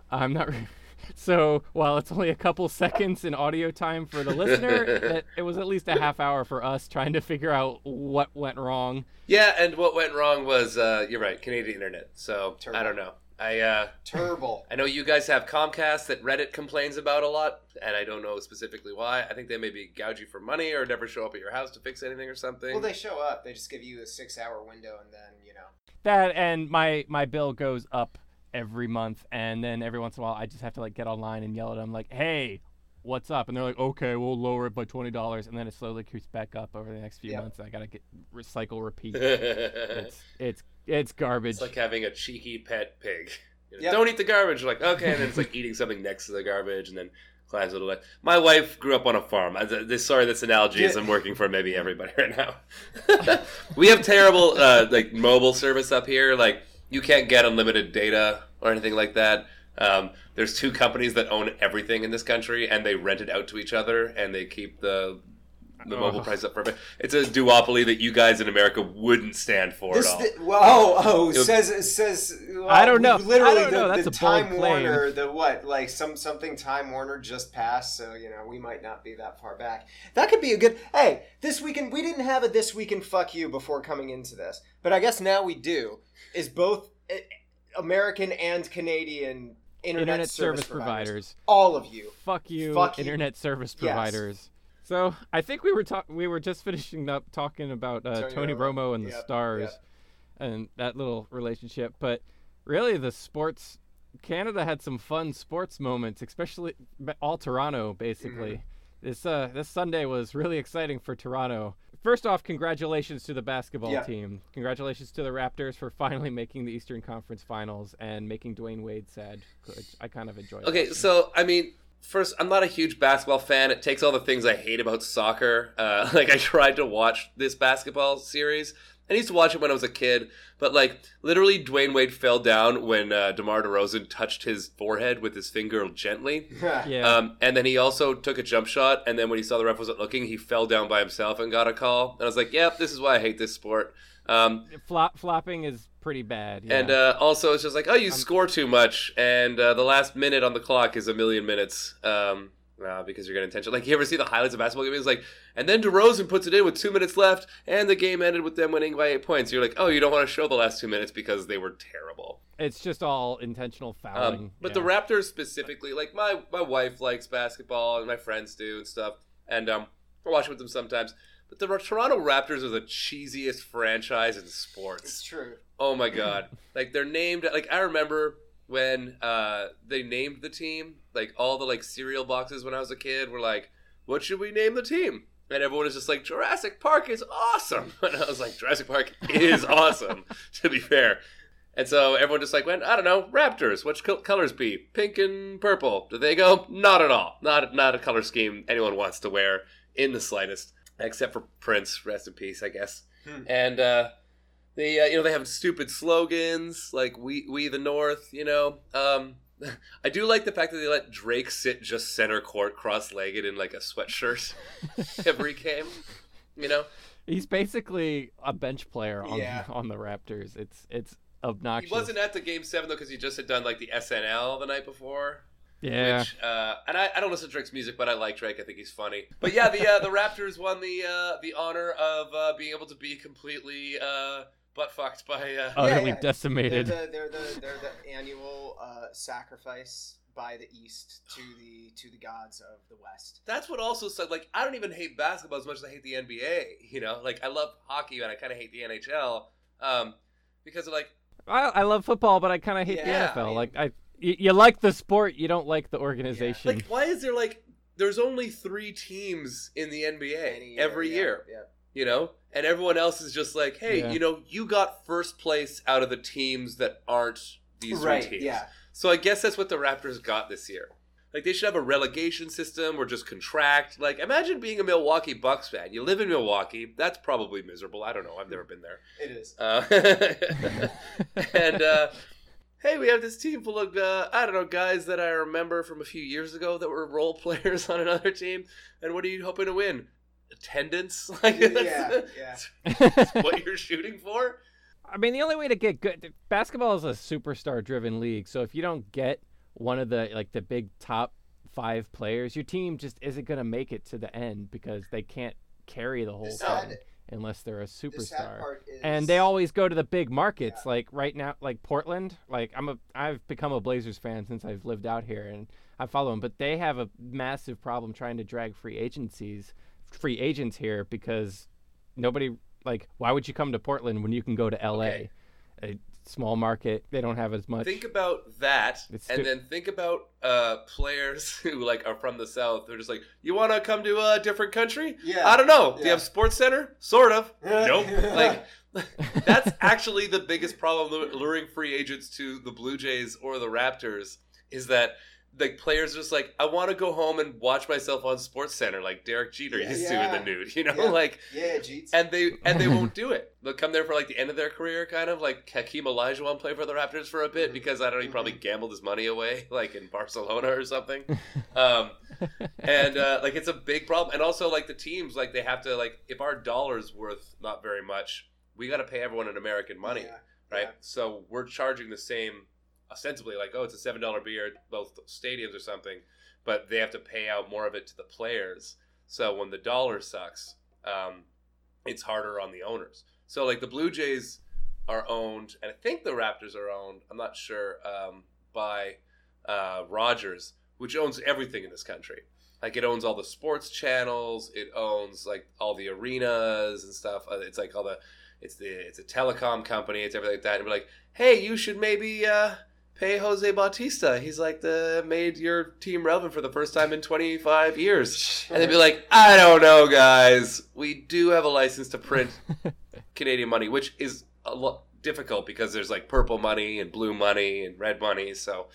Speaker 1: I'm not. Re- so, while it's only a couple seconds in audio time for the listener, it, it was at least a half hour for us trying to figure out what went wrong.
Speaker 3: Yeah, and what went wrong was, uh, you're right, Canadian internet. So I don't know. I uh,
Speaker 2: Turbo.
Speaker 3: I know you guys have Comcast that Reddit complains about a lot, and I don't know specifically why. I think they maybe gouge you for money or never show up at your house to fix anything or something.
Speaker 2: Well, they show up. They just give you a six-hour window, and then you know.
Speaker 1: That and my my bill goes up every month, and then every once in a while I just have to like get online and yell at them like, "Hey, what's up?" And they're like, "Okay, we'll lower it by twenty dollars," and then it slowly creeps back up over the next few
Speaker 2: Yep.
Speaker 1: months. I gotta get recycle, repeat.
Speaker 3: it's
Speaker 1: it's it's garbage.
Speaker 3: it's like having a cheeky pet pig. You know,
Speaker 2: Yep.
Speaker 3: Don't eat the garbage. You're like, okay, and then it's like eating something next to the garbage, and then climbs it away. My wife grew up on a farm. I, sorry, this analogy isn't working for maybe everybody right now. we have terrible uh, like mobile service up here. Like you can't get unlimited data or anything like that. Um, there's two companies that own everything in this country, and they rent it out to each other, and they keep the the mobile
Speaker 1: Oh.
Speaker 3: price up for a bit. It's a duopoly that you guys in America wouldn't stand for
Speaker 2: This,
Speaker 3: at all.
Speaker 2: thi- well, oh, oh,
Speaker 3: It would-
Speaker 2: says it says. Well,
Speaker 1: I don't know.
Speaker 2: Literally,
Speaker 1: I don't
Speaker 2: the,
Speaker 1: know. That's
Speaker 2: the
Speaker 1: a
Speaker 2: Time
Speaker 1: claim.
Speaker 2: Warner, the what, like some something Time Warner just passed, so you know we might not be that far back. That could be a good. Hey, this weekend we didn't have a this weekend fuck you before coming into this, but I guess now we do. Is both eh, American and Canadian internet,
Speaker 1: Internet
Speaker 2: service,
Speaker 1: service
Speaker 2: providers.
Speaker 1: providers.
Speaker 2: All of you.
Speaker 1: Fuck you,
Speaker 2: Fuck you.
Speaker 1: internet service
Speaker 2: Yes.
Speaker 1: providers. So I think we were talk- we were just finishing up talking about uh,
Speaker 2: Tony
Speaker 1: Tony,
Speaker 2: Romo.
Speaker 1: Romo and the
Speaker 2: Yep,
Speaker 1: Stars
Speaker 2: yep.
Speaker 1: and that little relationship, but really the sports Canada had some fun sports moments, especially all Toronto basically.
Speaker 2: Mm-hmm.
Speaker 1: This uh this Sunday was really exciting for Toronto. First off, congratulations to the basketball
Speaker 2: Yeah.
Speaker 1: team. Congratulations to the Raptors for finally making the Eastern Conference Finals and making Dwyane Wade sad. I kind of enjoyed.
Speaker 3: Okay,
Speaker 1: watching.
Speaker 3: so I mean, first, I'm not a huge basketball fan. It takes all the things I hate about soccer. Uh, like I tried to watch this basketball series. I used to watch it when I was a kid, but like literally, Dwyane Wade fell down when uh, DeMar DeRozan touched his forehead with his finger gently.
Speaker 1: yeah.
Speaker 3: Um, and then he also took a jump shot, and then when he saw the ref wasn't looking, he fell down by himself and got a call. And I was like, "Yep, this is why I hate this sport." Um,
Speaker 1: Flop, flopping is pretty bad. Yeah.
Speaker 3: and uh, also, it's just like, oh, you score too much, and uh, the last minute on the clock is a million minutes um, uh, because you're getting attention. Like, you ever see the highlights of basketball games? Like, and then DeRozan puts it in with two minutes left, and the game ended with them winning by eight points. You're like, oh, you don't want to show the last two minutes because they were terrible.
Speaker 1: it's just all intentional fouling.
Speaker 3: Um, but
Speaker 1: yeah.
Speaker 3: the Raptors specifically, like my my wife likes basketball and my friends do and stuff, and um, I watch with them sometimes. But the Toronto Raptors are the cheesiest franchise in sports.
Speaker 2: It's true.
Speaker 3: Oh my god! like they're named. Like I remember when uh, they named the team. Like all the like cereal boxes when I was a kid were like, "What should we name the team?" And everyone was just like, "Jurassic Park is awesome." And I was like, "Jurassic Park is awesome." To be fair. And so everyone just like went, I don't know, Raptors. What should colors be? Pink and purple. Do they go? Not at all. Not not a color scheme anyone wants to wear in the slightest, except for Prince. Rest in peace, I guess.
Speaker 2: Hmm.
Speaker 3: And uh, they, uh, you know, they have stupid slogans like "We We the North." You know, um, I do like the fact that they let Drake sit just center court, cross-legged in like a sweatshirt every game. You know,
Speaker 1: He's basically a bench player on
Speaker 2: Yeah.
Speaker 1: on the Raptors. It's it's obnoxious.
Speaker 3: he wasn't at the game seven though because he just had done like the SNL the night before.
Speaker 1: Yeah.
Speaker 3: Which, uh, and I, I don't listen to Drake's music, but I like Drake. I think he's funny. But yeah, the uh, the Raptors won the uh, the honor of uh, being able to be completely uh, butt fucked by. Uh,
Speaker 1: Utterly
Speaker 2: yeah. They're
Speaker 1: decimated.
Speaker 2: the, they're the they're the annual uh, sacrifice by the East to the to the gods of the West.
Speaker 3: That's what also said. Like, I don't even hate basketball as much as I hate the NBA. You know, like I love hockey and I kind of hate the NHL um, because of like
Speaker 1: I, I love football, but I kind of hate
Speaker 3: Yeah,
Speaker 1: the NFL.
Speaker 2: I mean-
Speaker 1: like I, you, you like the sport, you don't like the organization.
Speaker 3: like why is there like there's only three teams in the NBA
Speaker 2: Any
Speaker 3: every
Speaker 2: yeah,
Speaker 3: year.
Speaker 2: Yeah.
Speaker 3: you know and everyone else is just like hey
Speaker 1: Yeah.
Speaker 3: you know you got first place out of the teams that aren't these
Speaker 2: Right.
Speaker 3: three teams
Speaker 2: Yeah.
Speaker 3: so i guess that's what the raptors got this year like they should have a relegation system or just contract like imagine being a milwaukee bucks fan you live in milwaukee that's probably miserable i don't know i've never been there
Speaker 2: It is.
Speaker 3: uh, and uh, hey, we have this team full of uh, I don't know guys that I remember from a few years ago that were role players on another team. And what are you hoping to win? Attendance? Like that's,
Speaker 2: yeah. Yeah.
Speaker 3: that's what you're shooting for?
Speaker 1: I mean, the only way to get good basketball is a superstar-driven league. So if you don't get one of the like the big top five players, your team just isn't going to make it to the end because they can't carry the whole
Speaker 2: The
Speaker 1: thing
Speaker 2: sad,
Speaker 1: unless they're a
Speaker 2: the
Speaker 1: superstar.
Speaker 2: part is,
Speaker 1: and they always go to the big markets
Speaker 2: Yeah.
Speaker 1: like right now like portland like i'm a i've become a blazers fan since i've lived out here and i follow them but they have a massive problem trying to drag free agencies free agents here because nobody like why would you come to portland when you can go to la
Speaker 3: Okay.
Speaker 1: Small market they don't have as much
Speaker 3: Think about that,
Speaker 1: It's
Speaker 3: and
Speaker 1: stu-
Speaker 3: then think about uh, players who like are from the south. They're just like, you want to come to a different country?
Speaker 2: Yeah.
Speaker 3: I don't know. Do you have Sports Center? Sort of. Nope. Like that's actually the biggest problem luring free agents to the Blue Jays or the Raptors is that like players are just like I want to go home and watch myself on Sports Center like Derek Jeter
Speaker 2: Yeah.
Speaker 3: used to in the nude, you know,
Speaker 2: Yeah.
Speaker 3: like
Speaker 2: yeah, Jeets.
Speaker 3: and they and they won't do it. They'll come there for like the end of their career, kind of like Hakeem Olajuwon play for the Raptors for a bit
Speaker 2: Mhm.
Speaker 3: because I don't know he probably
Speaker 2: Mm-hmm.
Speaker 3: gambled his money away like in Barcelona or something. Um, and uh, like it's a big problem. And also like the teams, like they have to like if our dollar's worth not very much, we got to pay everyone in American money,
Speaker 2: Yeah,
Speaker 3: right?
Speaker 2: yeah.
Speaker 3: So we're charging the same, ostensibly like oh it's a seven dollar beer at both stadiums or something, but they have to pay out more of it to the players. So when the dollar sucks, um, it's harder on the owners. So like the Blue Jays are owned, and I think the Raptors are owned. I'm not sure um, by uh, Rogers, which owns everything in this country. Like it owns all the sports channels. It owns like all the arenas and stuff. Uh, It's like all the, it's the it's a telecom company. It's everything like that. And we're like, hey, you should maybe uh, pay Jose Bautista. He's like the made your team relevant for the first time in 25 years. And they'd be like, I don't know, guys. We do have a license to print Canadian money, which is a lot difficult because there's like purple money and blue money and red money. So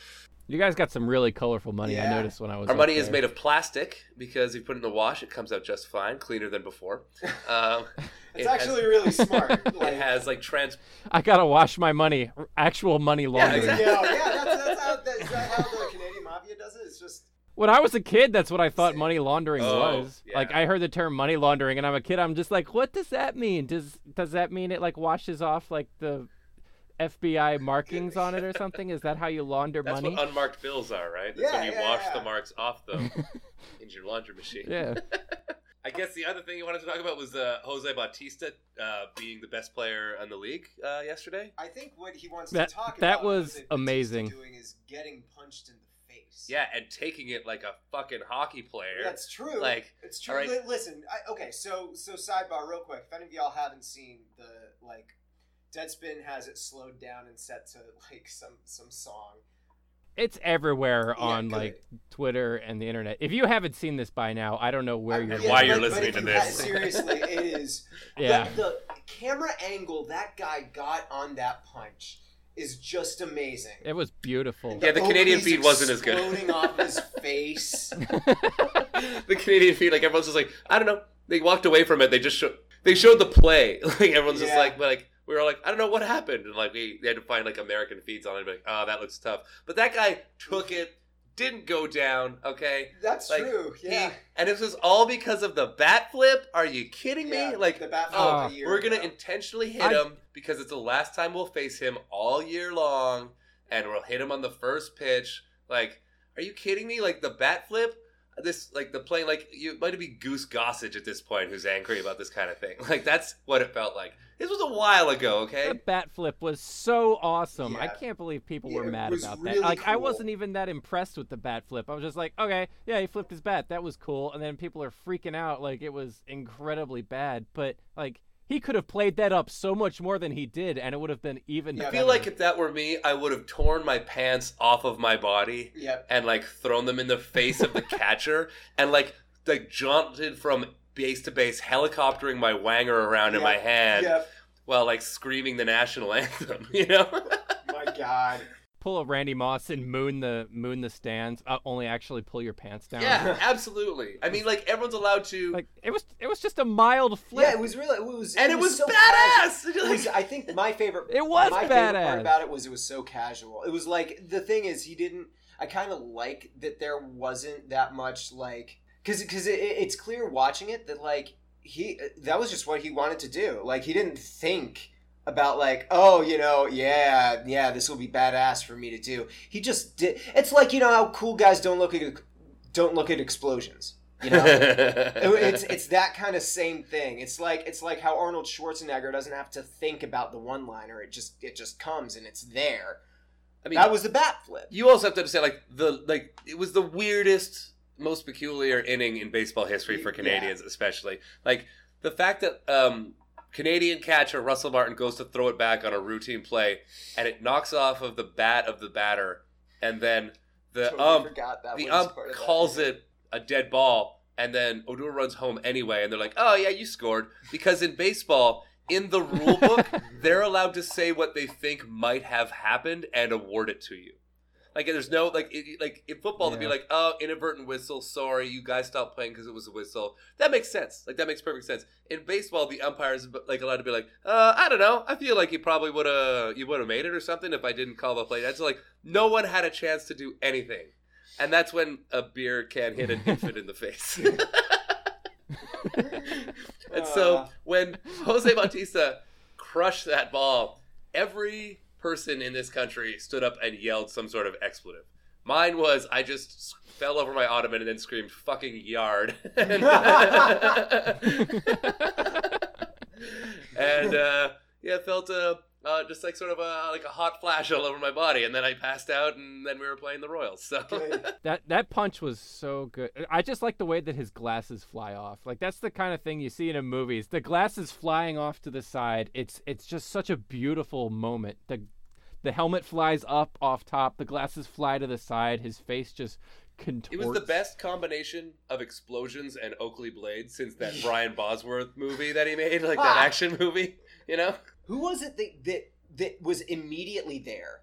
Speaker 1: You guys got some really colorful money. I noticed when I was.
Speaker 3: our money is made of plastic because if you put it in the wash, it comes out just fine, cleaner than before. Um,
Speaker 2: It's
Speaker 3: it has-
Speaker 2: actually really smart. Like,
Speaker 3: it has like trans.
Speaker 1: I gotta wash my money. Actual money laundering.
Speaker 3: exactly.
Speaker 2: yeah, yeah, that's, that's how, that, is that how the Canadian mafia does it? It's just
Speaker 1: When I was a kid, that's what I thought money laundering
Speaker 3: Oh,
Speaker 1: was.
Speaker 3: yeah.
Speaker 1: Like I heard the term money laundering, and I'm a kid. I'm just like, what does that mean? Does does that mean it like washes off like the FBI markings on it or something? Is that how you launder money?
Speaker 3: That's
Speaker 1: money?
Speaker 3: what unmarked bills are, right? That's
Speaker 2: Yeah,
Speaker 3: when you
Speaker 2: yeah,
Speaker 3: wash
Speaker 2: yeah.
Speaker 3: the marks off them in your laundry machine.
Speaker 1: yeah.
Speaker 3: I guess the other thing you wanted to talk about was uh, Jose Bautista uh, being the best player in the league uh, yesterday.
Speaker 2: I think what he wants
Speaker 1: That-
Speaker 2: to talk
Speaker 1: that
Speaker 2: about
Speaker 1: was
Speaker 2: Jose Bautista
Speaker 1: amazing.
Speaker 2: Doing is getting punched in the face.
Speaker 3: Yeah, and taking it like a fucking hockey player.
Speaker 2: That's true.
Speaker 3: Like,
Speaker 2: it's true.
Speaker 3: all right.
Speaker 2: Li- listen, I, okay, so so sidebar real quick. If any of y'all haven't seen the like, Deadspin has it slowed down and set to like some some song.
Speaker 1: It's everywhere
Speaker 2: Yeah,
Speaker 1: on
Speaker 2: good.
Speaker 1: like Twitter and the internet. If you haven't seen this by now, I don't know where
Speaker 2: I-
Speaker 1: you're.
Speaker 3: why you're
Speaker 2: but- but
Speaker 3: listening to this.
Speaker 2: ha- seriously, it is.
Speaker 1: Yeah.
Speaker 2: The, the camera angle that guy got on that punch is just amazing.
Speaker 1: It was beautiful.
Speaker 2: And
Speaker 3: Yeah, the oh,
Speaker 2: Canadian
Speaker 3: feed wasn't as good.
Speaker 2: Exploding off his face.
Speaker 3: the Canadian feed, like everyone's just like, I don't know. They walked away from it. They just showed. They showed the play. Like everyone's just
Speaker 2: Yeah.
Speaker 3: like, like we were like, I don't know what happened, and like we they had to find like American feeds on it. And be like, oh, that looks tough. But that guy took it, didn't go down. Okay.
Speaker 2: That's
Speaker 3: Like,
Speaker 2: true.
Speaker 3: He-
Speaker 2: Yeah.
Speaker 3: and this was all because of the bat flip. Are you kidding me?
Speaker 2: Yeah,
Speaker 3: like,
Speaker 2: the bat flip
Speaker 1: oh,
Speaker 2: a year
Speaker 3: we're gonna
Speaker 2: ago.
Speaker 3: intentionally hit
Speaker 1: I-
Speaker 3: him because it's the last time we'll face him all year long, and we'll hit him on the first pitch. Like, are you kidding me? Like the bat flip, this like the play, like you might be Goose Gossage at this point, who's angry about this kind of thing. Like that's what it felt like. This was a while ago, okay?
Speaker 1: The bat flip was so awesome. I can't believe people
Speaker 2: Yeah,
Speaker 1: were mad about
Speaker 2: really
Speaker 1: that. Like I wasn't even that impressed with the bat flip. I was just like, okay, yeah, he flipped his bat. That was cool. And then people are freaking out like it was incredibly bad. But like he could have played that up so much more than he did, and it would have been even.
Speaker 2: Yeah,
Speaker 3: I feel like if that were me, I would have torn my pants off of my body
Speaker 2: Yep.
Speaker 3: and like thrown them in the face of the catcher and like like jaunted from base to base, helicoptering my wanger around in my hand
Speaker 2: Yep.
Speaker 3: while like screaming the national anthem. You know?
Speaker 2: My God.
Speaker 1: pull a Randy Moss and moon the moon the stands. Uh, only actually pull your pants down.
Speaker 3: yeah, absolutely. I mean, like everyone's allowed to,
Speaker 1: Like it was. It was just a mild flip.
Speaker 2: Yeah, it was really. It was.
Speaker 3: and it was,
Speaker 2: so
Speaker 3: badass.
Speaker 2: casual. It was, I think my favorite.
Speaker 1: It was
Speaker 2: my favorite part about it was it was so casual. It was like the thing is he didn't. I kind of like that there wasn't that much like because because it, it's clear watching it that like he that was just what he wanted to do. Like he didn't think about like oh you know yeah yeah this will be badass for me to do. He just did. It's like you know how cool guys don't look at don't look at explosions. You know. It- it's it's that kind of same thing. It's like it's like how Arnold Schwarzenegger doesn't have to think about the one liner. It just it just comes and it's there.
Speaker 3: I mean,
Speaker 2: that was the bat flip.
Speaker 3: you also have to understand, like the like it was the weirdest, most peculiar inning in baseball history for
Speaker 2: Yeah.
Speaker 3: Canadians, especially. Like the fact that um, Canadian catcher Russell Martin goes to throw it back on a routine play, and it knocks off of the bat of the batter, and then the
Speaker 2: Totally
Speaker 3: ump the ump calls it a dead ball, and then Odor runs home anyway, and they're like, "Oh yeah, you scored." Because in baseball, in the rule book, they're allowed to say what they think might have happened and award it to you. Like there's no like it, like in football they'd be like, "Oh, inadvertent whistle. Sorry, you guys stopped playing because it was a whistle." That makes sense. Like that makes perfect sense. In baseball, the umpires like allowed to be like, "Uh, I don't know. I feel like you probably would have you would have made it or something if I didn't call the play." That's like no one had a chance to do anything. and that's when a beer can hit an infant in the face. and so
Speaker 2: Uh.
Speaker 3: when Jose Bautista crushed that ball, every person in this country stood up and yelled some sort of expletive. Mine was I just fell over my ottoman and then screamed "fucking yard," and, and uh, yeah, felt a uh, just like sort of a like a hot flash all over my body, and then I passed out, and then we were playing the Royals. So
Speaker 1: That that punch was so good. I just like the way that his glasses fly off. Like that's the kind of thing you see in a movies. The glasses flying off to the side. It's it's just such a beautiful moment. The the helmet flies up off top. The glasses fly to the side. His face just contorts.
Speaker 3: It was the best combination of explosions and Oakley blades since that Brian Bosworth movie that he made, like that
Speaker 2: Ah.
Speaker 3: action movie. You know?
Speaker 2: Who was it that, that that was immediately there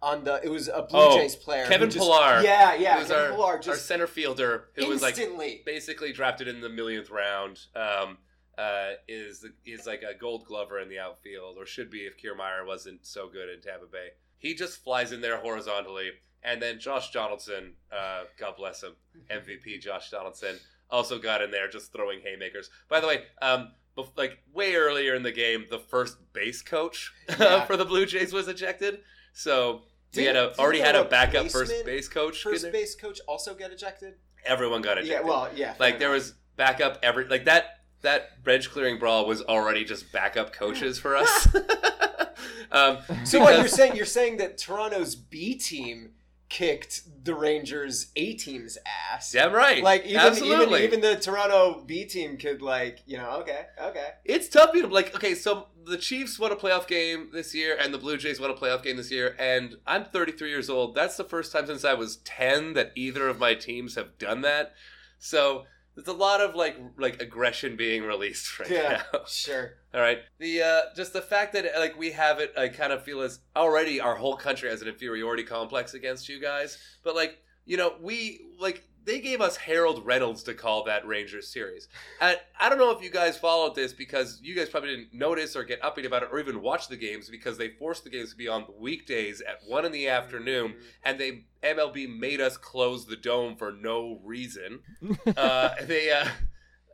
Speaker 2: on the? It was a Blue
Speaker 3: Oh,
Speaker 2: Jays player,
Speaker 3: Kevin
Speaker 2: just-
Speaker 3: Pillar.
Speaker 2: Yeah, yeah,
Speaker 3: was
Speaker 2: Kevin
Speaker 3: our,
Speaker 2: Pillar
Speaker 3: our center fielder who was like
Speaker 2: instantly.
Speaker 3: basically drafted in the millionth round. Um, uh, is is like a Gold Glover in the outfield, or should be if Kiermaier wasn't so good in Tampa Bay. He just flies in there horizontally, and then Josh Donaldson, uh, God bless him, MVP Josh Donaldson, also got in there just throwing haymakers. By the way, um, bef- like way earlier in the game, the first base coach
Speaker 2: Yeah.
Speaker 3: for the Blue Jays was ejected. So we
Speaker 2: Didn't-
Speaker 3: had a already had a backup first base coach.
Speaker 2: First base coach also get ejected.
Speaker 3: Everyone got ejected
Speaker 2: Yeah, well, yeah.
Speaker 3: like there was backup every like that that bench clearing brawl was already just backup coaches for us. um,
Speaker 2: So what you're saying? You're saying that Toronto's B team kicked the Rangers A team's ass.
Speaker 3: Damn right.
Speaker 2: Like even
Speaker 3: Absolutely.
Speaker 2: even even the Toronto B team could like you know okay okay
Speaker 3: it's tough. You know, like okay, so the Chiefs won a playoff game this year, and the Blue Jays won a playoff game this year, and I'm 33 years old. That's the first time since I was 10 that either of my teams have done that. So there's a lot of like like aggression being released right
Speaker 2: yeah
Speaker 3: now.
Speaker 2: sure
Speaker 3: All right. The uh, just the fact that like we have it, I kind of feel as already our whole country has an inferiority complex against you guys. But like you know, we like they gave us Harold Reynolds to call that Rangers series. And I don't know if you guys followed this because you guys probably didn't notice or get upbeat about it or even watch the games because they forced the games to be on weekdays at one in the afternoon, and they MLB made us close the dome for no reason uh, they uh,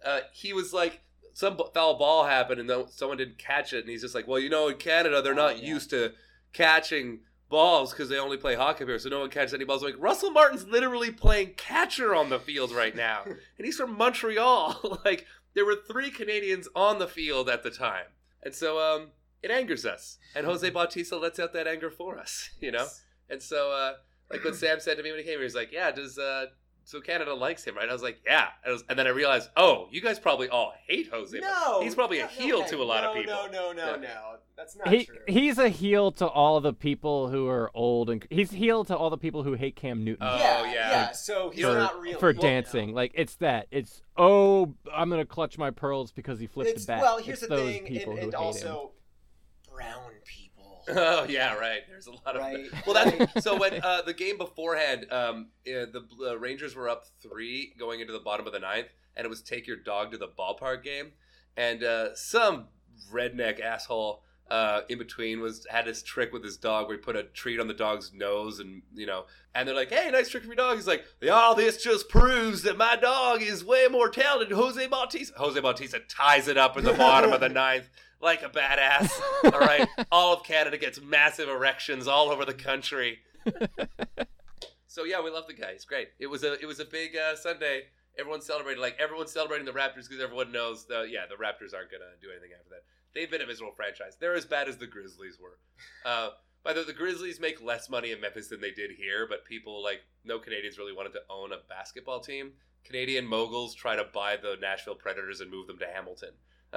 Speaker 3: uh, he was like some foul ball happened and someone didn't catch it and he's just like well you know in canada they're
Speaker 2: Oh,
Speaker 3: not
Speaker 2: yeah.
Speaker 3: used to catching balls because they only play hockey here so no one catches any balls. Like russell martin's literally playing catcher on the field right now and he's from montreal. Like there were three canadians on the field at the time and so um it angers us and jose bautista lets out that anger for us you know? And so, uh, like what Sam said to me when he came here, he's like, "Yeah, does uh, so Canada likes him, right?" I was like, "Yeah," I was, and then I realized, oh, you guys probably all hate Jose.
Speaker 2: no
Speaker 3: he's probably a heel
Speaker 2: okay,
Speaker 3: to a lot
Speaker 2: no,
Speaker 3: of people.
Speaker 2: no no no
Speaker 3: Yeah.
Speaker 2: no that's not
Speaker 1: he,
Speaker 2: true
Speaker 1: he's a heel to all the people who are old and he's heel to all the people who hate Cam Newton.
Speaker 3: Oh,
Speaker 2: yeah
Speaker 3: yeah.
Speaker 2: yeah so he's
Speaker 1: for,
Speaker 2: not real
Speaker 1: for
Speaker 2: well,
Speaker 1: dancing.
Speaker 2: no.
Speaker 1: Like it's that. It's oh, I'm gonna clutch my pearls because he flipped
Speaker 2: it's
Speaker 1: the bat.
Speaker 2: well here's
Speaker 1: It's
Speaker 2: the
Speaker 1: those
Speaker 2: thing
Speaker 1: people
Speaker 2: and, and
Speaker 1: hate him.
Speaker 2: also brown people
Speaker 3: Oh yeah, right. There's a lot of
Speaker 2: Right,
Speaker 3: well. That's so when uh, the game beforehand, um, uh, the uh, Rangers were up three going into the bottom of the ninth, and it was take your dog to the ballpark game, and uh, some redneck asshole uh, in between was had this trick with his dog where he put a treat on the dog's nose, and you know, and they're like, "Hey, nice trick for your dog." He's like, "All this just proves that my dog is way more talented." Jose Bautista. Jose Bautista ties it up in the bottom of the ninth like a badass. All right, all of Canada gets massive erections all over the country. so yeah, we love the guy. He's great. It was a it was a big uh, Sunday. Everyone celebrated like everyone's celebrating the Raptors because everyone knows the yeah the Raptors aren't gonna do anything after that. They've been a miserable franchise. They're as bad as the Grizzlies were. Uh, by the way, the Grizzlies make less money in Memphis than they did here, but people like no Canadians really wanted to own a basketball team. Canadian moguls try to buy the Nashville Predators and move them to Hamilton.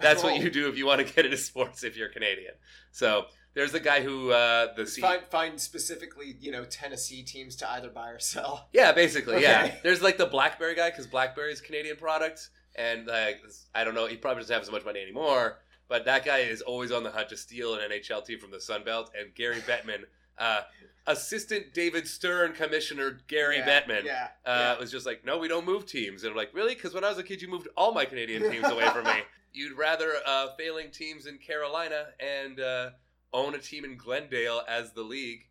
Speaker 3: That's what
Speaker 2: Oh.
Speaker 3: you do if you want to get into sports if you're Canadian. So there's the guy who uh, the C-
Speaker 2: find find specifically you know Tennessee teams to either buy or sell
Speaker 3: yeah, basically, yeah. There's like the BlackBerry guy because BlackBerry is Canadian product, and like I don't know, he probably doesn't have as much money anymore. But that guy is always on the hunt to steal an NHL team from the Sun Belt. And Gary Bettman, uh, assistant David Stern commissioner Gary
Speaker 2: yeah,
Speaker 3: Bettman,
Speaker 2: yeah,
Speaker 3: uh,
Speaker 2: yeah.
Speaker 3: was just like, no, we don't move teams. And I'm like, really? Because when I was a kid, you moved all my Canadian teams away from me. You'd rather uh, failing teams in Carolina and uh, own a team in Glendale as the league.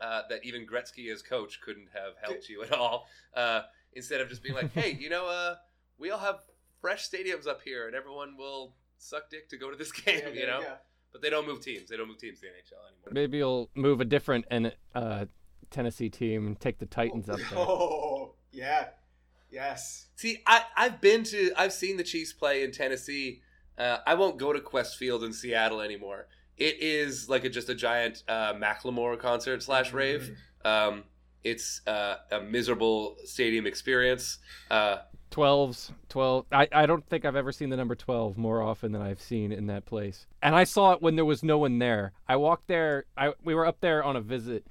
Speaker 3: uh, that even Gretzky as coach couldn't have helped you at all. Uh, instead of just being like, hey, you know, uh, we all have fresh stadiums up here, and everyone will suck dick to go to this game,
Speaker 2: Yeah,
Speaker 3: you know.
Speaker 2: go.
Speaker 3: But they don't move teams. They don't move teams to the NHL anymore.
Speaker 1: Maybe you'll move a different and uh, Tennessee team and take the Titans up there.
Speaker 2: Oh, yeah. Yes.
Speaker 3: See, I, I've been to, I've seen the Chiefs play in Tennessee. Uh, I won't go to Qwest Field in Seattle anymore. It is like a, just a giant uh, Macklemore concert slash rave. Um, it's uh, a miserable stadium experience. Uh,
Speaker 1: 12s 12 I, I don't think i've ever seen the number 12 more often than i've seen in that place and i saw it when there was no one there i walked there i we were up there on a visit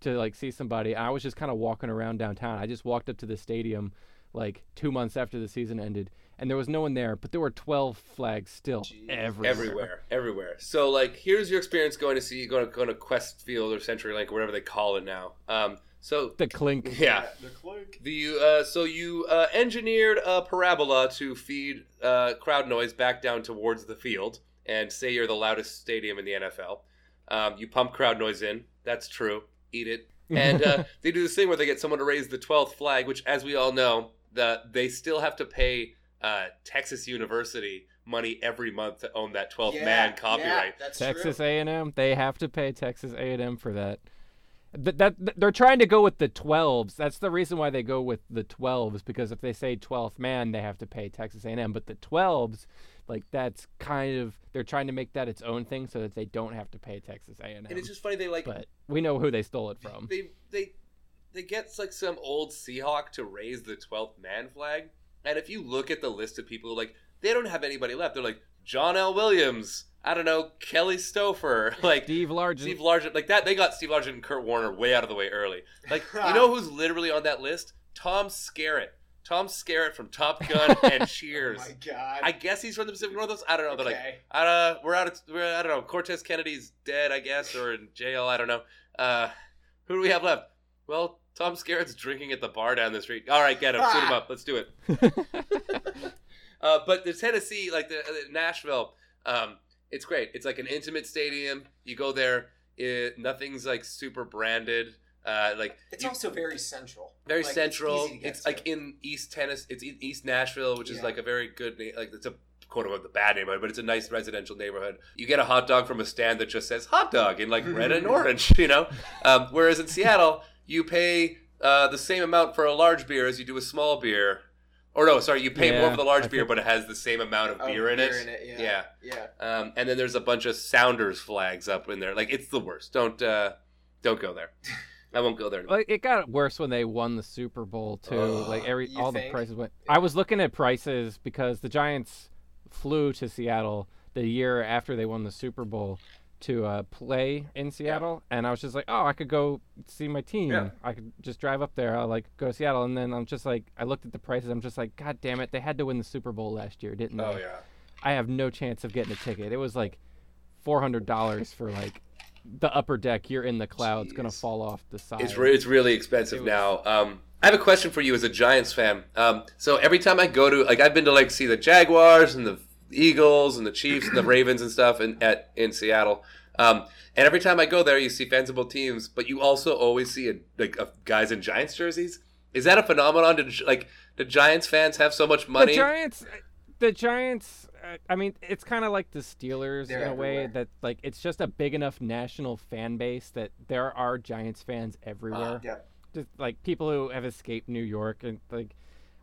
Speaker 1: to like see somebody i was just kind of walking around downtown i just walked up to the stadium like two months after the season ended and there was no one there but there were 12 flags still
Speaker 2: Jeez.
Speaker 1: everywhere
Speaker 3: everywhere, everywhere. So, like, here's your experience going to see, going to, going to Qwest Field or CenturyLink or whatever they call it now. Um, so,
Speaker 1: the clink
Speaker 3: yeah.
Speaker 2: The clink.
Speaker 3: The uh, so you uh, engineered a parabola to feed uh, crowd noise back down towards the field, and say you're the loudest stadium in the NFL. Um, you pump crowd noise in. That's true. Eat it. And uh, they do this thing where they get someone to raise the twelfth flag, which, as we all know, that they still have to pay uh, Texas University money every month to own that twelfth
Speaker 2: Yeah,
Speaker 3: man
Speaker 2: yeah,
Speaker 3: copyright.
Speaker 2: that's
Speaker 1: Texas
Speaker 2: true.
Speaker 1: A&M, they have to pay Texas A&M for that. That, that they're trying to go with the 12s. That's the reason why they go with the 12s because if they say 12th man, they have to pay Texas A&M. But the 12s, like that's kind of they're trying to make that its own thing so that they don't have to pay Texas A&M.
Speaker 3: And it's just funny they like
Speaker 1: but we know who they stole it from.
Speaker 3: they they they get like some old Seahawk to raise the twelfth man flag, and if you look at the list of people, like they don't have anybody left. They're like John L. Williams, I don't know, Kelly Stouffer, like
Speaker 1: Steve Largent.
Speaker 3: Steve Largent, like that. They got Steve Largent and Curt Warner way out of the way early. Like you know who's literally on that list? Tom Skerritt. Tom Skerritt from Top Gun and
Speaker 2: Oh
Speaker 3: Cheers.
Speaker 2: my god.
Speaker 3: I guess he's from the Pacific Northwest. I don't know. They're like,
Speaker 2: Okay.
Speaker 3: uh, we're out of, we're, I don't know. Cortez Kennedy's dead, I guess, or in jail. I don't know. Uh, who do we have left? Well, Tom Skerritt's drinking at the bar down the street. All right, get him, suit him up. Let's do it. Uh, but the Tennessee, like the, the Nashville, um, it's great. It's like an intimate stadium. You go there, it, nothing's like super branded. Uh, like
Speaker 2: It's
Speaker 3: you-
Speaker 2: also very central.
Speaker 3: very
Speaker 2: Like,
Speaker 3: central.
Speaker 2: easy to get
Speaker 3: It's,
Speaker 2: to.
Speaker 3: like in East Tennis. It's E- East Nashville, which is like a very good. Like it's a quote unquote the bad neighborhood, but it's a nice residential neighborhood. You get a hot dog from a stand that just says hot dog in like red and orange, you know. Um, whereas in Seattle, you pay uh, the same amount for a large beer as you do a small beer. Or no, sorry, you pay more for the large
Speaker 1: I
Speaker 3: beer,
Speaker 1: think-
Speaker 3: but it has the same amount of
Speaker 2: Oh,
Speaker 3: beer in it.
Speaker 2: yeah.
Speaker 3: Yeah.
Speaker 2: Yeah.
Speaker 3: Um, and then there's a bunch of Sounders flags up in there. Like it's the worst. Don't uh, don't go there. I won't go there.
Speaker 1: Like it got worse when they won the Super Bowl too.
Speaker 2: Ugh,
Speaker 1: like every
Speaker 2: you
Speaker 1: all the prices went. I was looking at prices because the Giants flew to Seattle the year after they won the Super Bowl to uh, play in Seattle, and I was just like, oh, I could go see my team.
Speaker 3: Yeah.
Speaker 1: I could just drive up there. I'll like go to Seattle, and then I'm just like, I looked at the prices. I'm just like, God damn it, they had to win the Super Bowl last year, didn't they?
Speaker 3: Oh yeah.
Speaker 1: I have no chance of getting a ticket. It was like four hundred dollars for like the upper deck. You're in the clouds, gonna fall off the side.
Speaker 3: It's re- it's really expensive
Speaker 1: It was-
Speaker 3: now. Um, I have a question for you as a Giants fan. Um, so every time I go to like I've been to like see the Jaguars and the Eagles and the Chiefs and the Ravens and stuff in at in Seattle. Um, and every time I go there, you see fans of both teams, but you also always see a, like a, guys in Giants jerseys. Is that a phenomenon? Did like the Giants fans have so much money?
Speaker 1: The Giants, the Giants. uh, I mean, it's kind of like the Steelers
Speaker 2: They're
Speaker 1: in a way that like it's just a big enough national fan base that there are Giants fans everywhere.
Speaker 2: Yeah.
Speaker 1: Just like people who have escaped New York and like.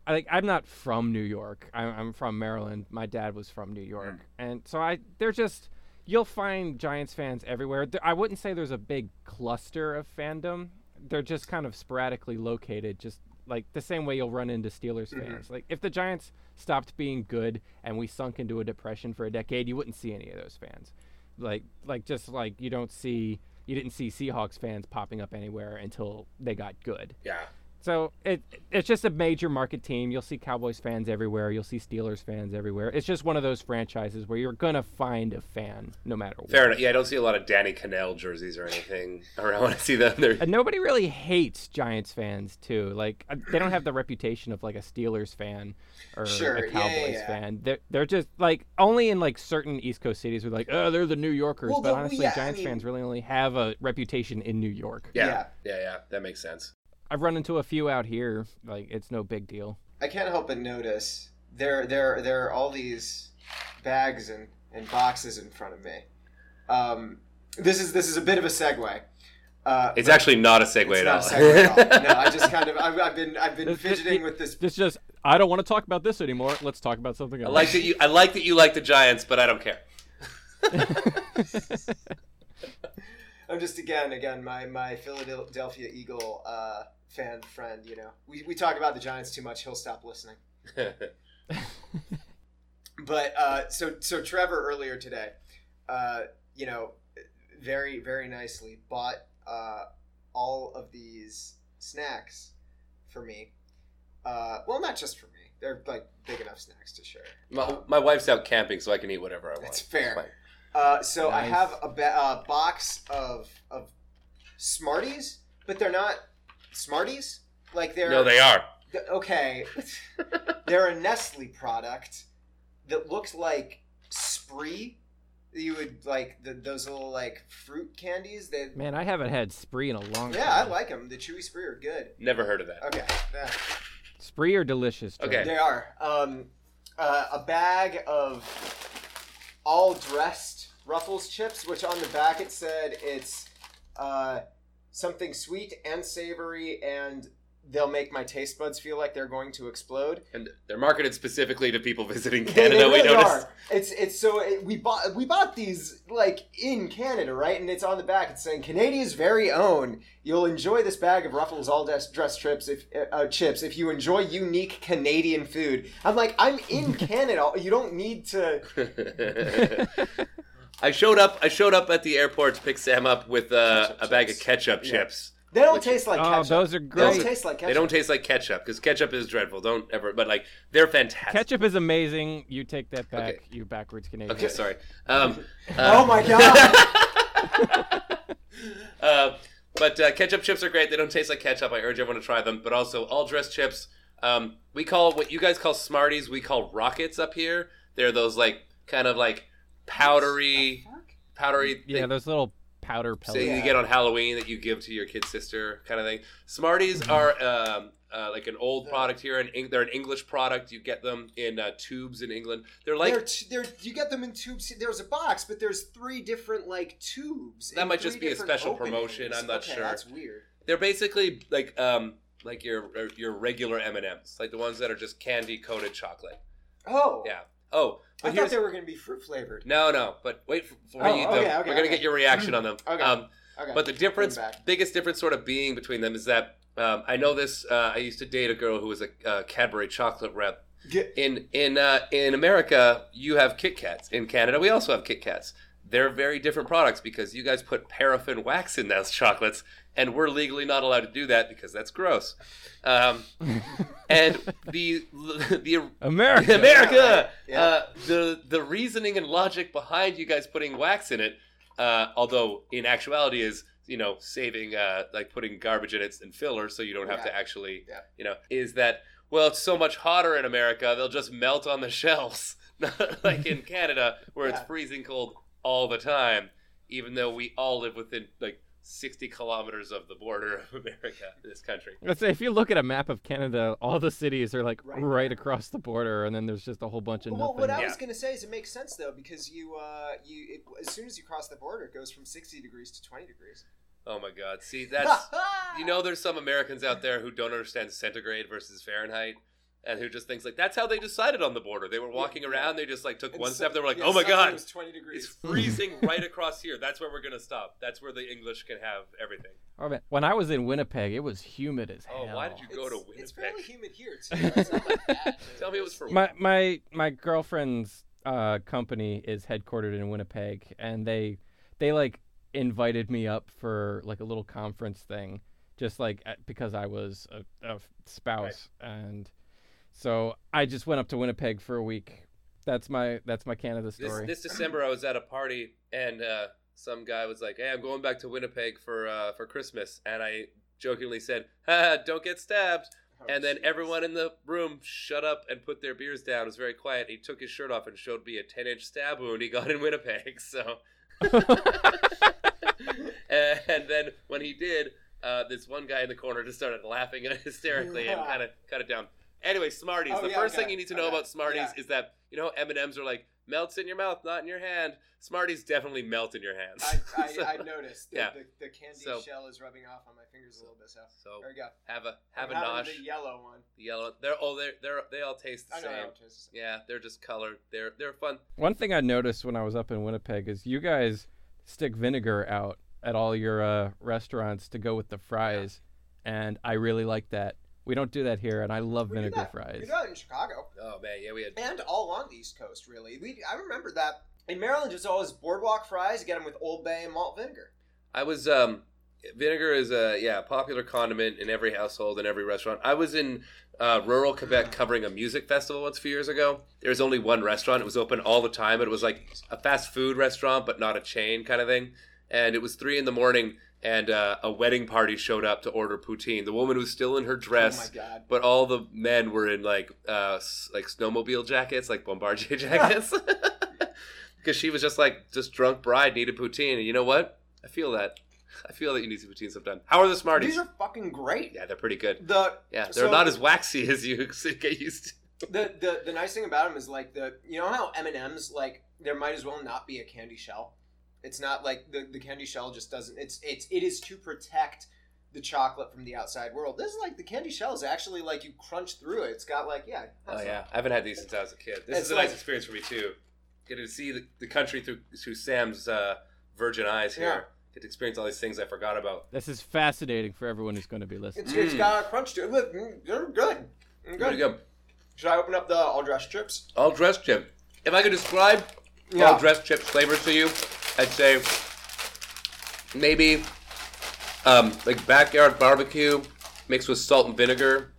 Speaker 1: I like I'm not from New York. I'm, I'm from Maryland. My dad was from New hmm. York, and so I they're just you'll find Giants fans everywhere. There, I wouldn't say there's a big cluster of fandom. They're just kind of sporadically located, just like the same way you'll run into Steelers mm-hmm. fans. Like if the Giants stopped being good and we sunk into a depression for a decade, you wouldn't see any of those fans. Like like just like you don't see you didn't see Seahawks fans popping up anywhere until they got good.
Speaker 3: yeah.
Speaker 1: So it it's just a major market team. You'll see Cowboys fans everywhere. You'll see Steelers fans everywhere. It's just one of those franchises where you're gonna find a fan no matter what.
Speaker 3: Fair enough. Yeah, I don't see a lot of Danny Kanell jerseys or anything around when I see them. They're,
Speaker 1: And nobody really hates Giants fans too. Like uh, they don't have the reputation of like a Steelers fan or
Speaker 2: Sure,
Speaker 1: a
Speaker 2: yeah, yeah,
Speaker 1: Cowboys
Speaker 2: yeah.
Speaker 1: fan. They're they're just like only in like certain East Coast cities. We're like, oh, they're the New Yorkers.
Speaker 2: Well,
Speaker 1: but
Speaker 2: the-
Speaker 1: honestly,
Speaker 2: yeah, I
Speaker 1: Giants
Speaker 2: mean-
Speaker 1: fans really only have a reputation in New York.
Speaker 3: yeah,
Speaker 2: Yeah.
Speaker 3: yeah, yeah, That makes sense.
Speaker 1: I've run into a few out here. Like it's no big deal.
Speaker 2: I can't help but notice there there there are all these bags and, and boxes in front of me. Um, this is this is a bit of a segue. Uh,
Speaker 3: It's actually not a segue
Speaker 2: it's
Speaker 3: at
Speaker 2: not
Speaker 3: all.
Speaker 2: a segue at all. No, I just kind of I've, I've been I've been
Speaker 1: This- this-
Speaker 2: fidgeting with this.
Speaker 1: It's just I don't want to talk about this anymore. Let's talk about something else.
Speaker 3: I
Speaker 1: else.
Speaker 3: like that you. I like that you like the Giants, but I don't care.
Speaker 2: I'm just again again my my Philadelphia Eagle uh, fan friend. You know, we we talk about the Giants too much. He'll stop listening. But uh, so so Trevor earlier today, uh, you know, very very nicely bought uh, all of these snacks for me. Uh, well, not just for me. They're like big enough snacks to share.
Speaker 3: my, my wife's out camping, so I can eat whatever I want.
Speaker 2: That's
Speaker 3: It's
Speaker 2: fair.
Speaker 3: Fine.
Speaker 2: Uh, so I have a ba- uh, box of of Smarties, but they're not Smarties. Like they're
Speaker 3: No, they are.
Speaker 2: th- okay. they're a Nestle product that looks like Spree. You would like the, those little like fruit candies. They
Speaker 1: Man, I haven't had Spree in a long time.
Speaker 2: yeah, I like them. The chewy Spree are good.
Speaker 3: Never heard of that.
Speaker 2: Okay, yeah,
Speaker 1: Spree are delicious. Joe.
Speaker 3: Okay.
Speaker 2: they are. Um, uh, a bag of all dressed Ruffles chips, which on the back it said it's uh, something sweet and savory, and they'll make my taste buds feel like they're going to explode.
Speaker 3: And they're marketed specifically to people visiting
Speaker 2: They-
Speaker 3: Canada.
Speaker 2: they really
Speaker 3: we noticed.
Speaker 2: are. It's it's so it, we bought we bought these like in Canada, right? And it's on the back. It's saying Canada's very own. You'll enjoy this bag of Ruffles all dress dress trips if uh, chips if you enjoy unique Canadian food. I'm like I'm in Canada. You don't need to.
Speaker 3: I showed up. I showed up at the airport to pick Sam up with uh,
Speaker 2: Ketchup
Speaker 3: a bag of ketchup
Speaker 2: Yeah.
Speaker 3: chips.
Speaker 2: They don't
Speaker 3: Which-
Speaker 2: taste like
Speaker 1: Oh,
Speaker 2: ketchup.
Speaker 1: those are
Speaker 2: They
Speaker 1: great.
Speaker 2: don't taste like ketchup.
Speaker 3: They don't taste like ketchup because ketchup is dreadful. Don't ever. But like they're fantastic.
Speaker 1: Ketchup is amazing. You take that back.
Speaker 3: Okay.
Speaker 1: You backwards Canadian.
Speaker 3: Okay, sorry. Um,
Speaker 2: Oh
Speaker 3: uh,
Speaker 2: my god.
Speaker 3: uh, but uh, ketchup chips are great. They don't taste like ketchup. I urge everyone to try them. But also, all dressed chips. Um, we call what you guys call Smarties. We call rockets up here. They're those like kind of like powdery, powdery.
Speaker 1: Yeah,
Speaker 3: thing-
Speaker 1: those little powder
Speaker 3: say
Speaker 1: pellets.
Speaker 3: you get on Halloween that you give to your kid sister, kind of thing. Smarties are um, uh, like an old product here, and Eng- they're an English product. You get them in uh, tubes in England. They're like
Speaker 2: they're, t- they're, you get them in tubes. There's a box, but there's three different like tubes.
Speaker 3: That might just be a
Speaker 2: different
Speaker 3: special promotion. I'm not
Speaker 2: okay,
Speaker 3: sure.
Speaker 2: That's weird.
Speaker 3: they're basically like um like your your regular M and M's, like the ones that are just candy coated chocolate.
Speaker 2: Oh,
Speaker 3: Yeah. Oh,
Speaker 2: I thought they were going to be fruit flavored.
Speaker 3: no, no. But wait for, for
Speaker 2: Oh,
Speaker 3: you.
Speaker 2: okay,
Speaker 3: them.
Speaker 2: okay,
Speaker 3: We're gonna
Speaker 2: okay.
Speaker 3: get your reaction on them.
Speaker 2: Okay.
Speaker 3: Um,
Speaker 2: Okay.
Speaker 3: But the difference, biggest difference, sort of being between them is that um, I know this. Uh, I used to date a girl who was a uh, Cadbury chocolate rep.
Speaker 2: Get-
Speaker 3: In in uh, in America, you have Kit Kats. In Canada, we also have Kit Kats. They're very different products because you guys put paraffin wax in those chocolates, and we're legally not allowed to do that because that's gross. Um, and the the
Speaker 1: America.
Speaker 3: America.
Speaker 2: Yeah, right. Yeah.
Speaker 3: Uh, the the reasoning and logic behind you guys putting wax in it, uh, although in actuality is you know saving uh, like putting garbage in it and filler so you don't have to actually
Speaker 2: Yeah.
Speaker 3: you know is that well it's so much hotter in America they'll just melt on the shelves like in Canada where it's freezing cold all the time even though we all live within like 60 kilometers of the border of America this country
Speaker 1: Let's say if you look at a map of Canada, all the cities are like
Speaker 2: Right
Speaker 1: right, across the border, and then there's just a whole bunch of
Speaker 2: Well,
Speaker 1: nothing.
Speaker 2: what I
Speaker 3: Yeah.
Speaker 2: was going to say is it makes sense though because you uh you it, as soon as you cross the border, it goes from 60 degrees to 20 degrees.
Speaker 3: oh my god see that's You know, there's some Americans out there who don't understand centigrade versus Fahrenheit, and who just thinks like that's how they decided on the border. They were walking
Speaker 2: Yeah.
Speaker 3: around, they just like took
Speaker 2: And
Speaker 3: one
Speaker 2: so-
Speaker 3: step. They were like,
Speaker 2: yeah,
Speaker 3: "Oh my god,
Speaker 2: it was 20 degrees.
Speaker 3: it's freezing right across here. That's where we're gonna stop. That's where the English can have everything."
Speaker 1: Oh, man. When I was in Winnipeg, it was humid as hell.
Speaker 3: Oh, why did you go to
Speaker 2: Winnipeg? It's
Speaker 3: Winnipeg?
Speaker 2: fairly humid here too. It's not like that.
Speaker 3: Tell me it was for
Speaker 1: My my my girlfriend's uh, company is headquartered in Winnipeg, and they they like invited me up for like a little conference thing just like uh, because I was a, a spouse, and so I just went up to Winnipeg for a week. That's my that's my Canada
Speaker 3: This,
Speaker 1: story.
Speaker 3: this December, I was at a party, and uh, some guy was like, "Hey, I'm going back to Winnipeg for uh, for Christmas," and I jokingly said, "Ha, don't get stabbed."
Speaker 2: Oh,
Speaker 3: And then
Speaker 2: jeez.
Speaker 3: everyone in the room shut up and put their beers down. It was very quiet. He took his shirt off and showed me a 10 inch stab wound he got in Winnipeg. So, and then when he did, uh, this one guy in the corner just started laughing hysterically and kind of cut it down. Anyway, Smarties.
Speaker 2: Oh,
Speaker 3: the
Speaker 2: yeah,
Speaker 3: first
Speaker 2: okay.
Speaker 3: thing you need to know
Speaker 2: Okay.
Speaker 3: about Smarties
Speaker 2: Yeah.
Speaker 3: is that you know M and M's are like melts in your mouth, not in your hand. Smarties definitely melt in your hands.
Speaker 2: I, I,
Speaker 3: So-
Speaker 2: I noticed. The,
Speaker 3: Yeah.
Speaker 2: the, the candy
Speaker 3: So-
Speaker 2: shell is rubbing off on my fingers a little bit. So,
Speaker 3: so
Speaker 2: there we go.
Speaker 3: have a have
Speaker 2: I'm
Speaker 3: a
Speaker 2: having
Speaker 3: nosh.
Speaker 2: The yellow one.
Speaker 3: The yellow. They're oh they're they're they all taste the
Speaker 2: I know.
Speaker 3: same.
Speaker 2: how it tastes.
Speaker 3: Yeah, they're just colored. They're they're fun.
Speaker 1: One thing I noticed when I was up in Winnipeg is you guys stick vinegar out at all your uh, restaurants to go with the fries, and I really like that. We don't do that here, and I love
Speaker 2: We
Speaker 1: vinegar
Speaker 2: that.
Speaker 1: fries.
Speaker 2: We do that in Chicago
Speaker 3: Oh man, yeah, we had
Speaker 2: and all along the East Coast. Really, we I remember that in Maryland. There's always boardwalk fries. You get them with Old Bay and malt vinegar.
Speaker 3: I was um vinegar is a yeah popular condiment in every household and every restaurant. I was in uh, rural Quebec covering a music festival once a few years ago. There was only one restaurant. It was open all the time, it was like a fast food restaurant, but not a chain kind of thing. And it was three in the morning, and uh, a wedding party showed up to order poutine. The woman was still in her dress.
Speaker 2: Oh my god.
Speaker 3: But all the men were in like uh like snowmobile jackets, like Bombardier jackets. Because she was just like just drunk bride needed poutine, and you know what? I feel that. I feel that you need some poutine sometime. How are the Smarties?
Speaker 2: These are fucking great.
Speaker 3: yeah, they're pretty good.
Speaker 2: The
Speaker 3: Yeah, they're
Speaker 2: So-
Speaker 3: not as waxy as you get used to.
Speaker 2: the, the the nice thing about them is like the you know how M and M's like there might as well not be a candy shell. It's not like the, the candy shell just doesn't. It's it's it is to protect the chocolate from the outside world. This is like the candy shell is actually like you crunch through it. It's got like yeah.
Speaker 3: Oh
Speaker 2: that's
Speaker 3: yeah, I haven't had these since I was a kid. This
Speaker 2: It's
Speaker 3: is a nice experience for me too. Getting to see the, the country through through Sam's uh, virgin eyes here.
Speaker 2: Yeah.
Speaker 3: Get to experience all these things I forgot about.
Speaker 1: This is fascinating for everyone who's going to be listening.
Speaker 2: It's, it's
Speaker 3: Mm.
Speaker 2: got a crunch to it. Look, mm, they're good. They're good.
Speaker 3: good.
Speaker 2: Should I open up the all dressed chips?
Speaker 3: All dressed chip. If I could describe
Speaker 2: Yeah.
Speaker 3: all dressed chip flavors to you, I'd say maybe um, like backyard barbecue mixed with salt and vinegar.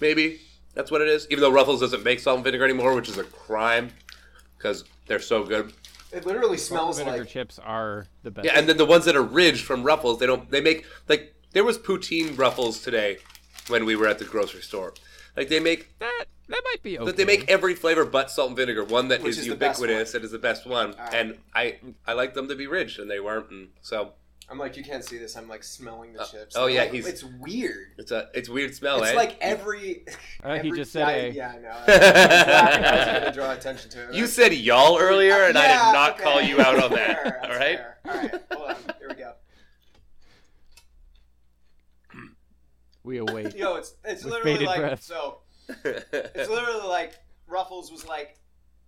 Speaker 3: Maybe that's what it is. Even though Ruffles doesn't make salt and vinegar anymore, which is a crime because they're so good.
Speaker 2: It literally
Speaker 1: Salt
Speaker 2: smells
Speaker 1: and vinegar
Speaker 2: like.
Speaker 1: chips are the best.
Speaker 3: Yeah, and then the ones that are ridged from Ruffles, they don't. They make like there was poutine Ruffles today when we were at the grocery store. Like they make
Speaker 1: that that might be okay.
Speaker 3: But they make every flavor but salt and vinegar. One that
Speaker 2: Which
Speaker 3: is,
Speaker 2: is
Speaker 3: ubiquitous and is the best one.
Speaker 2: Alright.
Speaker 3: And I I like them to be rich, and they weren't. And so
Speaker 2: I'm like, you can't see this. I'm like smelling the
Speaker 3: Uh,
Speaker 2: chips.
Speaker 3: oh,
Speaker 2: I'm
Speaker 3: yeah,
Speaker 2: like,
Speaker 3: he's-
Speaker 2: It's weird.
Speaker 3: it's a it's weird smell,
Speaker 2: It's
Speaker 3: eh?
Speaker 2: like every.
Speaker 1: Uh, he just said
Speaker 2: I,
Speaker 1: a-
Speaker 2: Yeah, I know. Exactly. I was to draw attention to it.
Speaker 3: you said y'all earlier, and I did not
Speaker 2: okay.
Speaker 3: call you out on that.
Speaker 2: that's
Speaker 3: all right.
Speaker 2: fair. All right. Hold on. Here we go.
Speaker 1: We await.
Speaker 2: Yo, it's it's
Speaker 1: With
Speaker 2: literally
Speaker 1: bated
Speaker 2: like
Speaker 1: breath.
Speaker 2: so. It's literally like Ruffles was like,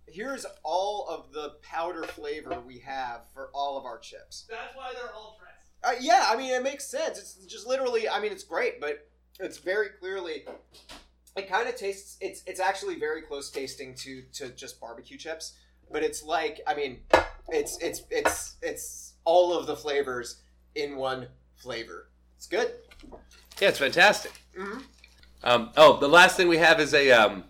Speaker 2: here's all of the powder flavor we have for all of our chips.
Speaker 4: That's why they're all dressed.
Speaker 2: Uh, yeah, I mean it makes sense. It's just literally. I mean it's great, but it's very clearly. It kind of tastes. It's it's actually very close tasting to to just barbecue chips, but it's like I mean, it's it's it's it's all of the flavors in one flavor. It's good.
Speaker 3: Yeah, it's fantastic.
Speaker 2: Mm-hmm.
Speaker 3: Um, oh, the last thing we have is a um,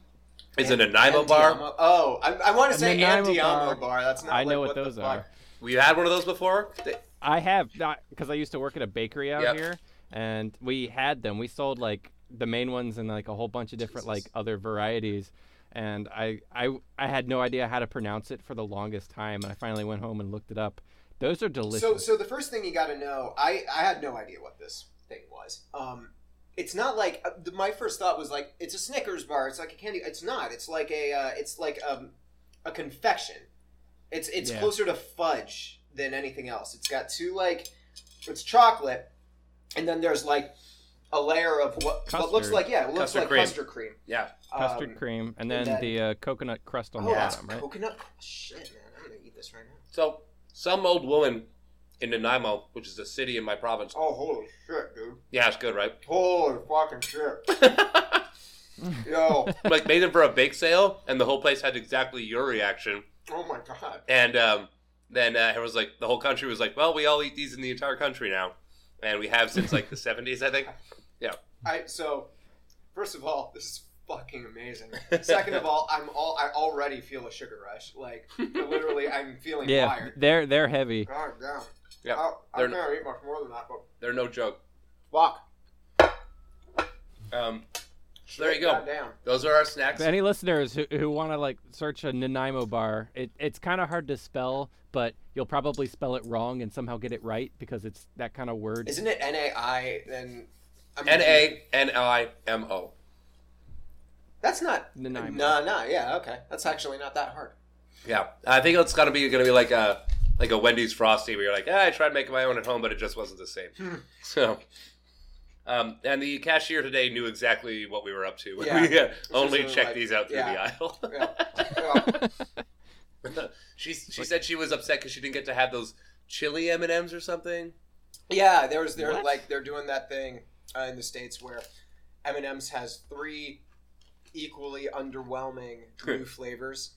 Speaker 3: is an Nanaimo bar.
Speaker 2: Andiamo- Oh, I, I want to say
Speaker 1: Nanaimo
Speaker 2: Andiamo
Speaker 1: bar.
Speaker 2: bar. That's not.
Speaker 1: I
Speaker 2: like,
Speaker 1: know what,
Speaker 2: what
Speaker 1: those are.
Speaker 3: We had one of those before. They-
Speaker 1: I have not because I used to work at a bakery out
Speaker 3: Yep.
Speaker 1: here, and we had them. We sold like the main ones and like a whole bunch of different like other varieties. And I, I I had no idea how to pronounce it for the longest time, and I finally went home and looked it up. Those are delicious.
Speaker 2: So, so the first thing you got to know, I I had no idea what this thing was. Um, it's not like uh, the, my first thought was like it's a Snickers bar. It's like a candy. It's not. It's like a uh, it's like um, a confection. It's it's
Speaker 1: Yeah.
Speaker 2: closer to fudge than anything else. It's got two like it's chocolate, and then there's like a layer of what what looks like yeah, it looks
Speaker 3: Custard
Speaker 2: like
Speaker 3: cream.
Speaker 2: custard cream.
Speaker 3: yeah,
Speaker 1: custard
Speaker 2: Um,
Speaker 1: cream, and
Speaker 2: and
Speaker 1: then
Speaker 2: then-
Speaker 1: the uh, coconut crust on
Speaker 2: Oh,
Speaker 1: the bottom, right?
Speaker 2: coconut. Shit, man, I'm gonna eat this right now.
Speaker 3: So some old woman in Nanaimo, which is a city in my province.
Speaker 2: Oh, holy shit, dude!
Speaker 3: Yeah, it's good, right?
Speaker 2: Holy fucking shit! Yo,
Speaker 3: like made them for a bake sale, and the whole place had exactly your reaction.
Speaker 2: oh my god.
Speaker 3: And um, then uh, it was like the whole country was like, "Well, we all eat these in the entire country now." and we have since like the '70s, I think. Yeah.
Speaker 2: I so first of all, this is fucking amazing. Second of all, I'm all I already feel a sugar rush. Like literally, I'm feeling
Speaker 1: Yeah,
Speaker 2: wired.
Speaker 1: they're they're heavy.
Speaker 2: God damn.
Speaker 3: Yeah,
Speaker 2: I, I
Speaker 3: they're-
Speaker 2: can't eat much more than that, but
Speaker 3: they're no joke.
Speaker 2: fuck.
Speaker 3: Um, so there you go.
Speaker 2: God.
Speaker 3: Those are our snacks.
Speaker 1: For any listeners who, who want to like search a Nanaimo bar, it, it's kind of hard to spell, but you'll probably spell it wrong and somehow get it right because it's that kind of word.
Speaker 2: Isn't it N A I then? I'm
Speaker 3: N A N I M O.
Speaker 2: That's not.
Speaker 1: Nanaimo.
Speaker 2: No, no, yeah, okay. That's actually not that hard.
Speaker 3: Yeah, I think it's gonna be gonna be like a like a Wendy's Frosty where you're like, ah, I tried making my own at home, but it just wasn't the same.
Speaker 2: Hmm.
Speaker 3: So, um, and the cashier today knew exactly what we were up to.
Speaker 2: Yeah.
Speaker 3: we uh, only
Speaker 2: is
Speaker 3: checked
Speaker 2: like-
Speaker 3: these out through
Speaker 2: yeah.
Speaker 3: the aisle.
Speaker 2: Yeah. Yeah.
Speaker 3: she she said she was upset because she didn't get to have those chili M and M's or something.
Speaker 2: Yeah, there was they're
Speaker 1: What?
Speaker 2: like they're doing that thing uh, in the states where M and M's has three equally underwhelming new flavors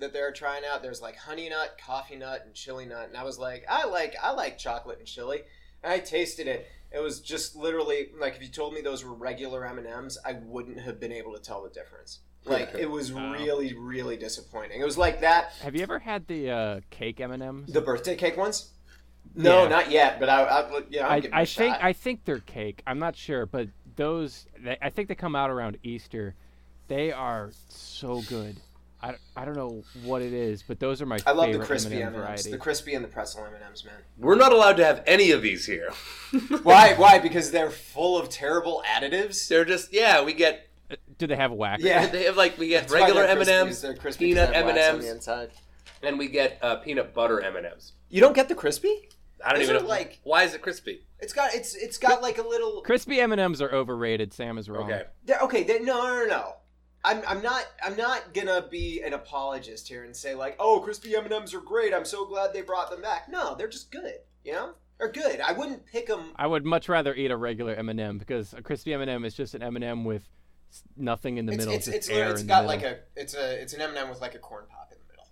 Speaker 2: that they're trying out. There's like honey nut, coffee nut, and chili nut, and I was like, I like I like chocolate and chili, and I tasted it. It was just literally like if you told me those were regular M and M's, I wouldn't have been able to tell the difference. Like it was
Speaker 1: Wow.
Speaker 2: really really disappointing. It was like that
Speaker 1: Have you ever had the uh, cake M and M's?
Speaker 2: the birthday cake ones. No,
Speaker 1: Yeah.
Speaker 2: not yet. But I, I yeah, I'll
Speaker 1: I,
Speaker 2: give it a
Speaker 1: I think
Speaker 2: shot.
Speaker 1: I think they're cake. I'm not sure, but those they, I think they come out around Easter. They are so good. I, I don't know what it is, but those are my
Speaker 2: I love the crispy
Speaker 1: M&M
Speaker 2: M&Ms,
Speaker 1: variety.
Speaker 2: the crispy and the pretzel M&Ms, man.
Speaker 3: We're not allowed to have any of these here.
Speaker 2: Why? Why? Because they're full of terrible additives.
Speaker 3: They're just yeah. We get
Speaker 1: Uh, Do they have wax?
Speaker 2: Yeah.
Speaker 3: they have like we get
Speaker 2: That's
Speaker 3: regular
Speaker 2: they're
Speaker 3: M and M's,
Speaker 2: is they're crispy
Speaker 3: peanut
Speaker 2: 'cause they have wax on
Speaker 3: M&Ms.
Speaker 2: the inside.
Speaker 3: and we get uh, peanut butter M and M's.
Speaker 2: You don't get the crispy?
Speaker 3: I don't
Speaker 2: Those
Speaker 3: even
Speaker 2: are
Speaker 3: know
Speaker 2: like-
Speaker 3: why is it crispy.
Speaker 2: It's got it's it's got like a little.
Speaker 1: Crispy M and M's are overrated. Sam is wrong.
Speaker 3: Okay.
Speaker 2: They're, okay, they, no, no, no, no. I'm, I'm not I'm not gonna be an apologist here and say like, oh, crispy M and M's are great. I'm so glad they brought them back. No, they're just good. You know, they're good. I wouldn't pick them.
Speaker 1: I would much rather eat a regular M and m because a crispy M and m is just an M and m with nothing in the
Speaker 2: It's
Speaker 1: middle.
Speaker 2: it's
Speaker 1: just
Speaker 2: it's,
Speaker 1: air
Speaker 2: it's
Speaker 1: in
Speaker 2: got like a it's a it's an M and m with like a corn pop in the middle,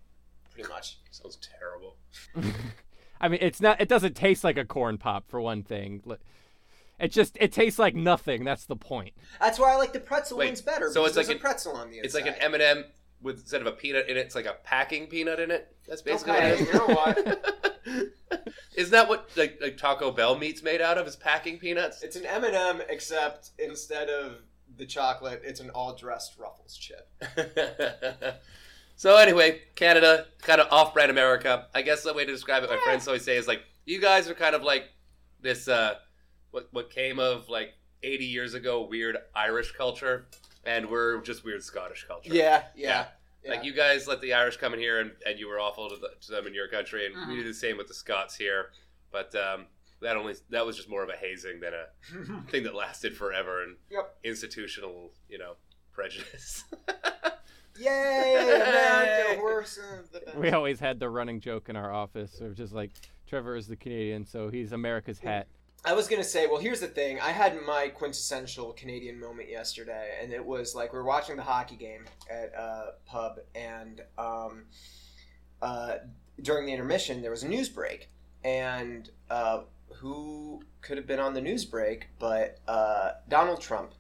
Speaker 2: pretty much.
Speaker 3: Sounds terrible.
Speaker 1: I mean, it's not. It doesn't taste like a corn pop for one thing. Li- It just it tastes like nothing. That's the point.
Speaker 2: That's why I like the pretzel
Speaker 3: Wait,
Speaker 2: ones better.
Speaker 3: so it's like
Speaker 2: there's
Speaker 3: an-
Speaker 2: a pretzel on the inside.
Speaker 3: It's like an M and m with instead of a peanut in it, it's like a packing peanut in it. That's basically
Speaker 2: Okay,
Speaker 3: what it is.
Speaker 2: you know what?
Speaker 3: Isn't that what like, like Taco Bell meat's made out of? Is packing peanuts?
Speaker 2: It's an M and m except instead of the chocolate, it's an all dressed Ruffles chip.
Speaker 3: so anyway, Canada, kind of off-brand America. I guess the way to describe it, my friends always say is like you guys are kind of like this uh, what what came of like 80 years ago weird Irish culture, and we're just weird Scottish culture.
Speaker 2: Yeah, yeah. yeah.
Speaker 3: Like you guys let the Irish come in here, and, and you were awful to, the, to them in your country, and
Speaker 2: Mhm.
Speaker 3: we did the same with the Scots here. But um, that only that was just more of a hazing than a thing that lasted forever and
Speaker 2: Yep.
Speaker 3: institutional, you know, prejudice.
Speaker 2: Yay, America, we're the best.
Speaker 1: We always had the running joke in our office of just like Trevor is the Canadian, so he's America's hat.
Speaker 2: I was gonna say, well, here's the thing. I had my quintessential Canadian moment yesterday, and it was like we were watching the hockey game at a pub, and um, uh, during the intermission, there was a news break, and uh, who could have been on the news break but uh, Donald Trump,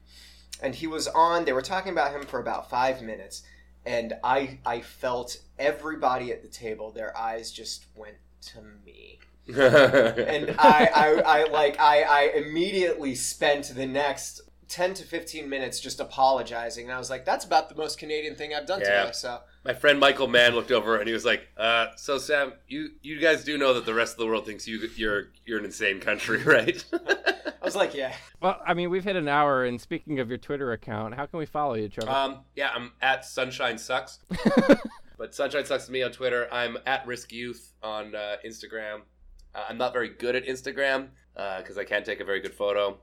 Speaker 2: and he was on. They were talking about him for about five minutes, and I I felt everybody at the table, their eyes just went to me and I, I, I like I, I immediately spent the next 10 to 15 minutes just apologizing and i was like that's about the most canadian thing i've done
Speaker 3: Yeah.
Speaker 2: today so
Speaker 3: My friend Michael Mann looked over and he was like, uh, "So Sam, you you guys do know that the rest of the world thinks you you're you're an insane country, right?"
Speaker 2: i was like yeah
Speaker 1: Well, I mean, we've hit an hour, and speaking of your Twitter account, how can we follow you, Trevor?
Speaker 3: um, yeah, I'm at Sunshine Sucks, but Sunshine Sucks to me on Twitter. I'm at Risk Youth on uh, Instagram. Uh, I'm not very good at Instagram because I can't take a very good photo,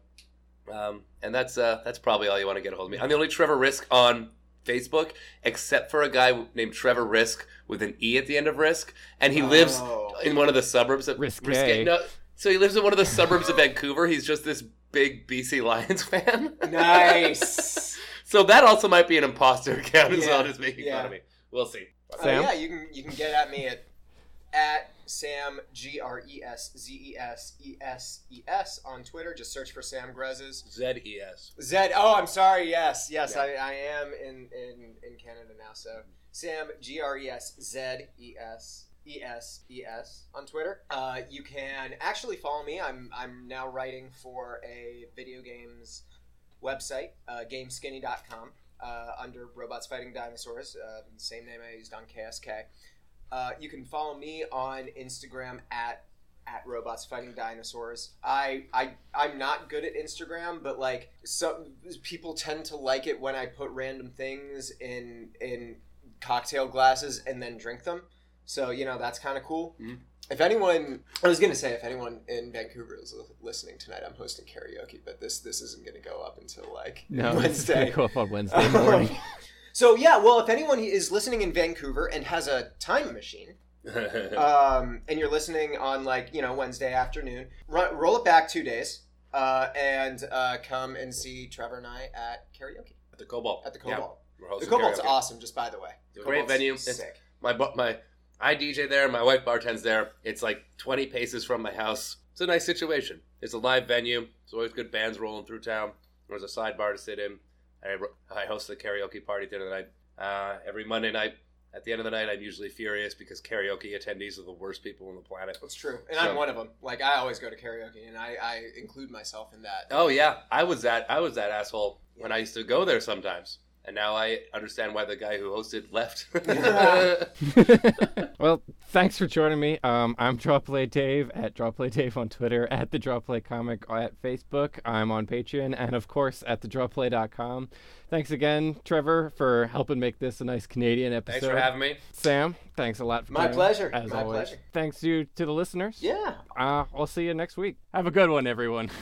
Speaker 3: um, and that's uh, that's probably all you want to get a hold of me. I'm the only Trevor Risk on Facebook, except for a guy named Trevor Risk with an e at the end of Risk, and he lives
Speaker 2: Oh.
Speaker 3: in one of the suburbs of
Speaker 1: Risk.
Speaker 3: No, so he lives in one of the suburbs of Vancouver. He's just this big BC Lions fan.
Speaker 2: nice
Speaker 3: so that also might be an imposter account as
Speaker 2: Yeah,
Speaker 3: well as making
Speaker 2: yeah.
Speaker 3: fun of me. We'll see.
Speaker 1: Sam?
Speaker 2: yeah you can you can get at me at at Sam G R E S Z E S E S E S on Twitter. Just search for Sam Grezes.
Speaker 3: Z E S.
Speaker 2: Z. Oh, I'm sorry. Yes, yes,
Speaker 3: Yeah.
Speaker 2: I, I am in, in in Canada now. So Sam G R E S Z E S E S E S on Twitter. Uh, you can actually follow me. I'm I'm now writing for a video games website, uh, Gameskinny.com, uh, under Robots Fighting Dinosaurs. Uh, same name I used on KSK. Uh, you can follow me on Instagram at at robots fighting dinosaurs. I I I'm not good at Instagram, but like some people tend to like it when I put random things in in cocktail glasses and then drink them. So you know that's kind of cool.
Speaker 3: Mhm.
Speaker 2: If anyone, I was gonna say if anyone in Vancouver is listening tonight, I'm hosting karaoke, but this this isn't gonna go up until like
Speaker 1: No, it's gonna
Speaker 2: Wednesday.
Speaker 1: go up on Wednesday morning.
Speaker 2: so yeah, well, if anyone is listening in Vancouver and has a time machine, um, and you're listening on like you know Wednesday afternoon, run, roll it back two days, uh, and uh, come and see Trevor and I at karaoke
Speaker 3: At the Cobalt.
Speaker 2: at the
Speaker 3: Yeah,
Speaker 2: Cobalt.
Speaker 3: we're
Speaker 2: the Cobalt's
Speaker 3: karaoke.
Speaker 2: awesome, just by the way.
Speaker 3: It's a great
Speaker 2: Cobalt's
Speaker 3: venue.
Speaker 2: Sick.
Speaker 3: My my I DJ there. My wife bartends there. It's like 20 paces from my house. It's a nice situation. It's a live venue. There's always good bands rolling through town. There's a sidebar to sit in. I, I host a karaoke party at the end of the night. Uh, every Monday night. At the end of the night, I'm usually furious because karaoke attendees are the worst people on the planet.
Speaker 2: That's true, and
Speaker 3: So-
Speaker 2: I'm one of them. Like I always go to karaoke, and I, I include myself in that.
Speaker 3: Oh yeah, I was that I was that asshole when I used to go there sometimes, and now I understand why the guy who hosted left.
Speaker 1: well, thanks for joining me. Um, I'm Drawplay Dave at Drawplay Dave on Twitter, at the Drawplay Comic at Facebook. I'm on Patreon, and of course at thedrawplay.com. Thanks again, Trevor, for helping make this a nice Canadian episode.
Speaker 3: Thanks for having me.
Speaker 1: Sam, thanks a lot for
Speaker 2: My
Speaker 1: joining,
Speaker 2: pleasure.
Speaker 1: As
Speaker 2: My
Speaker 1: always.
Speaker 2: pleasure.
Speaker 1: Thanks you to the listeners.
Speaker 2: Yeah.
Speaker 1: Uh, I'll see you next week. Have a good one, everyone.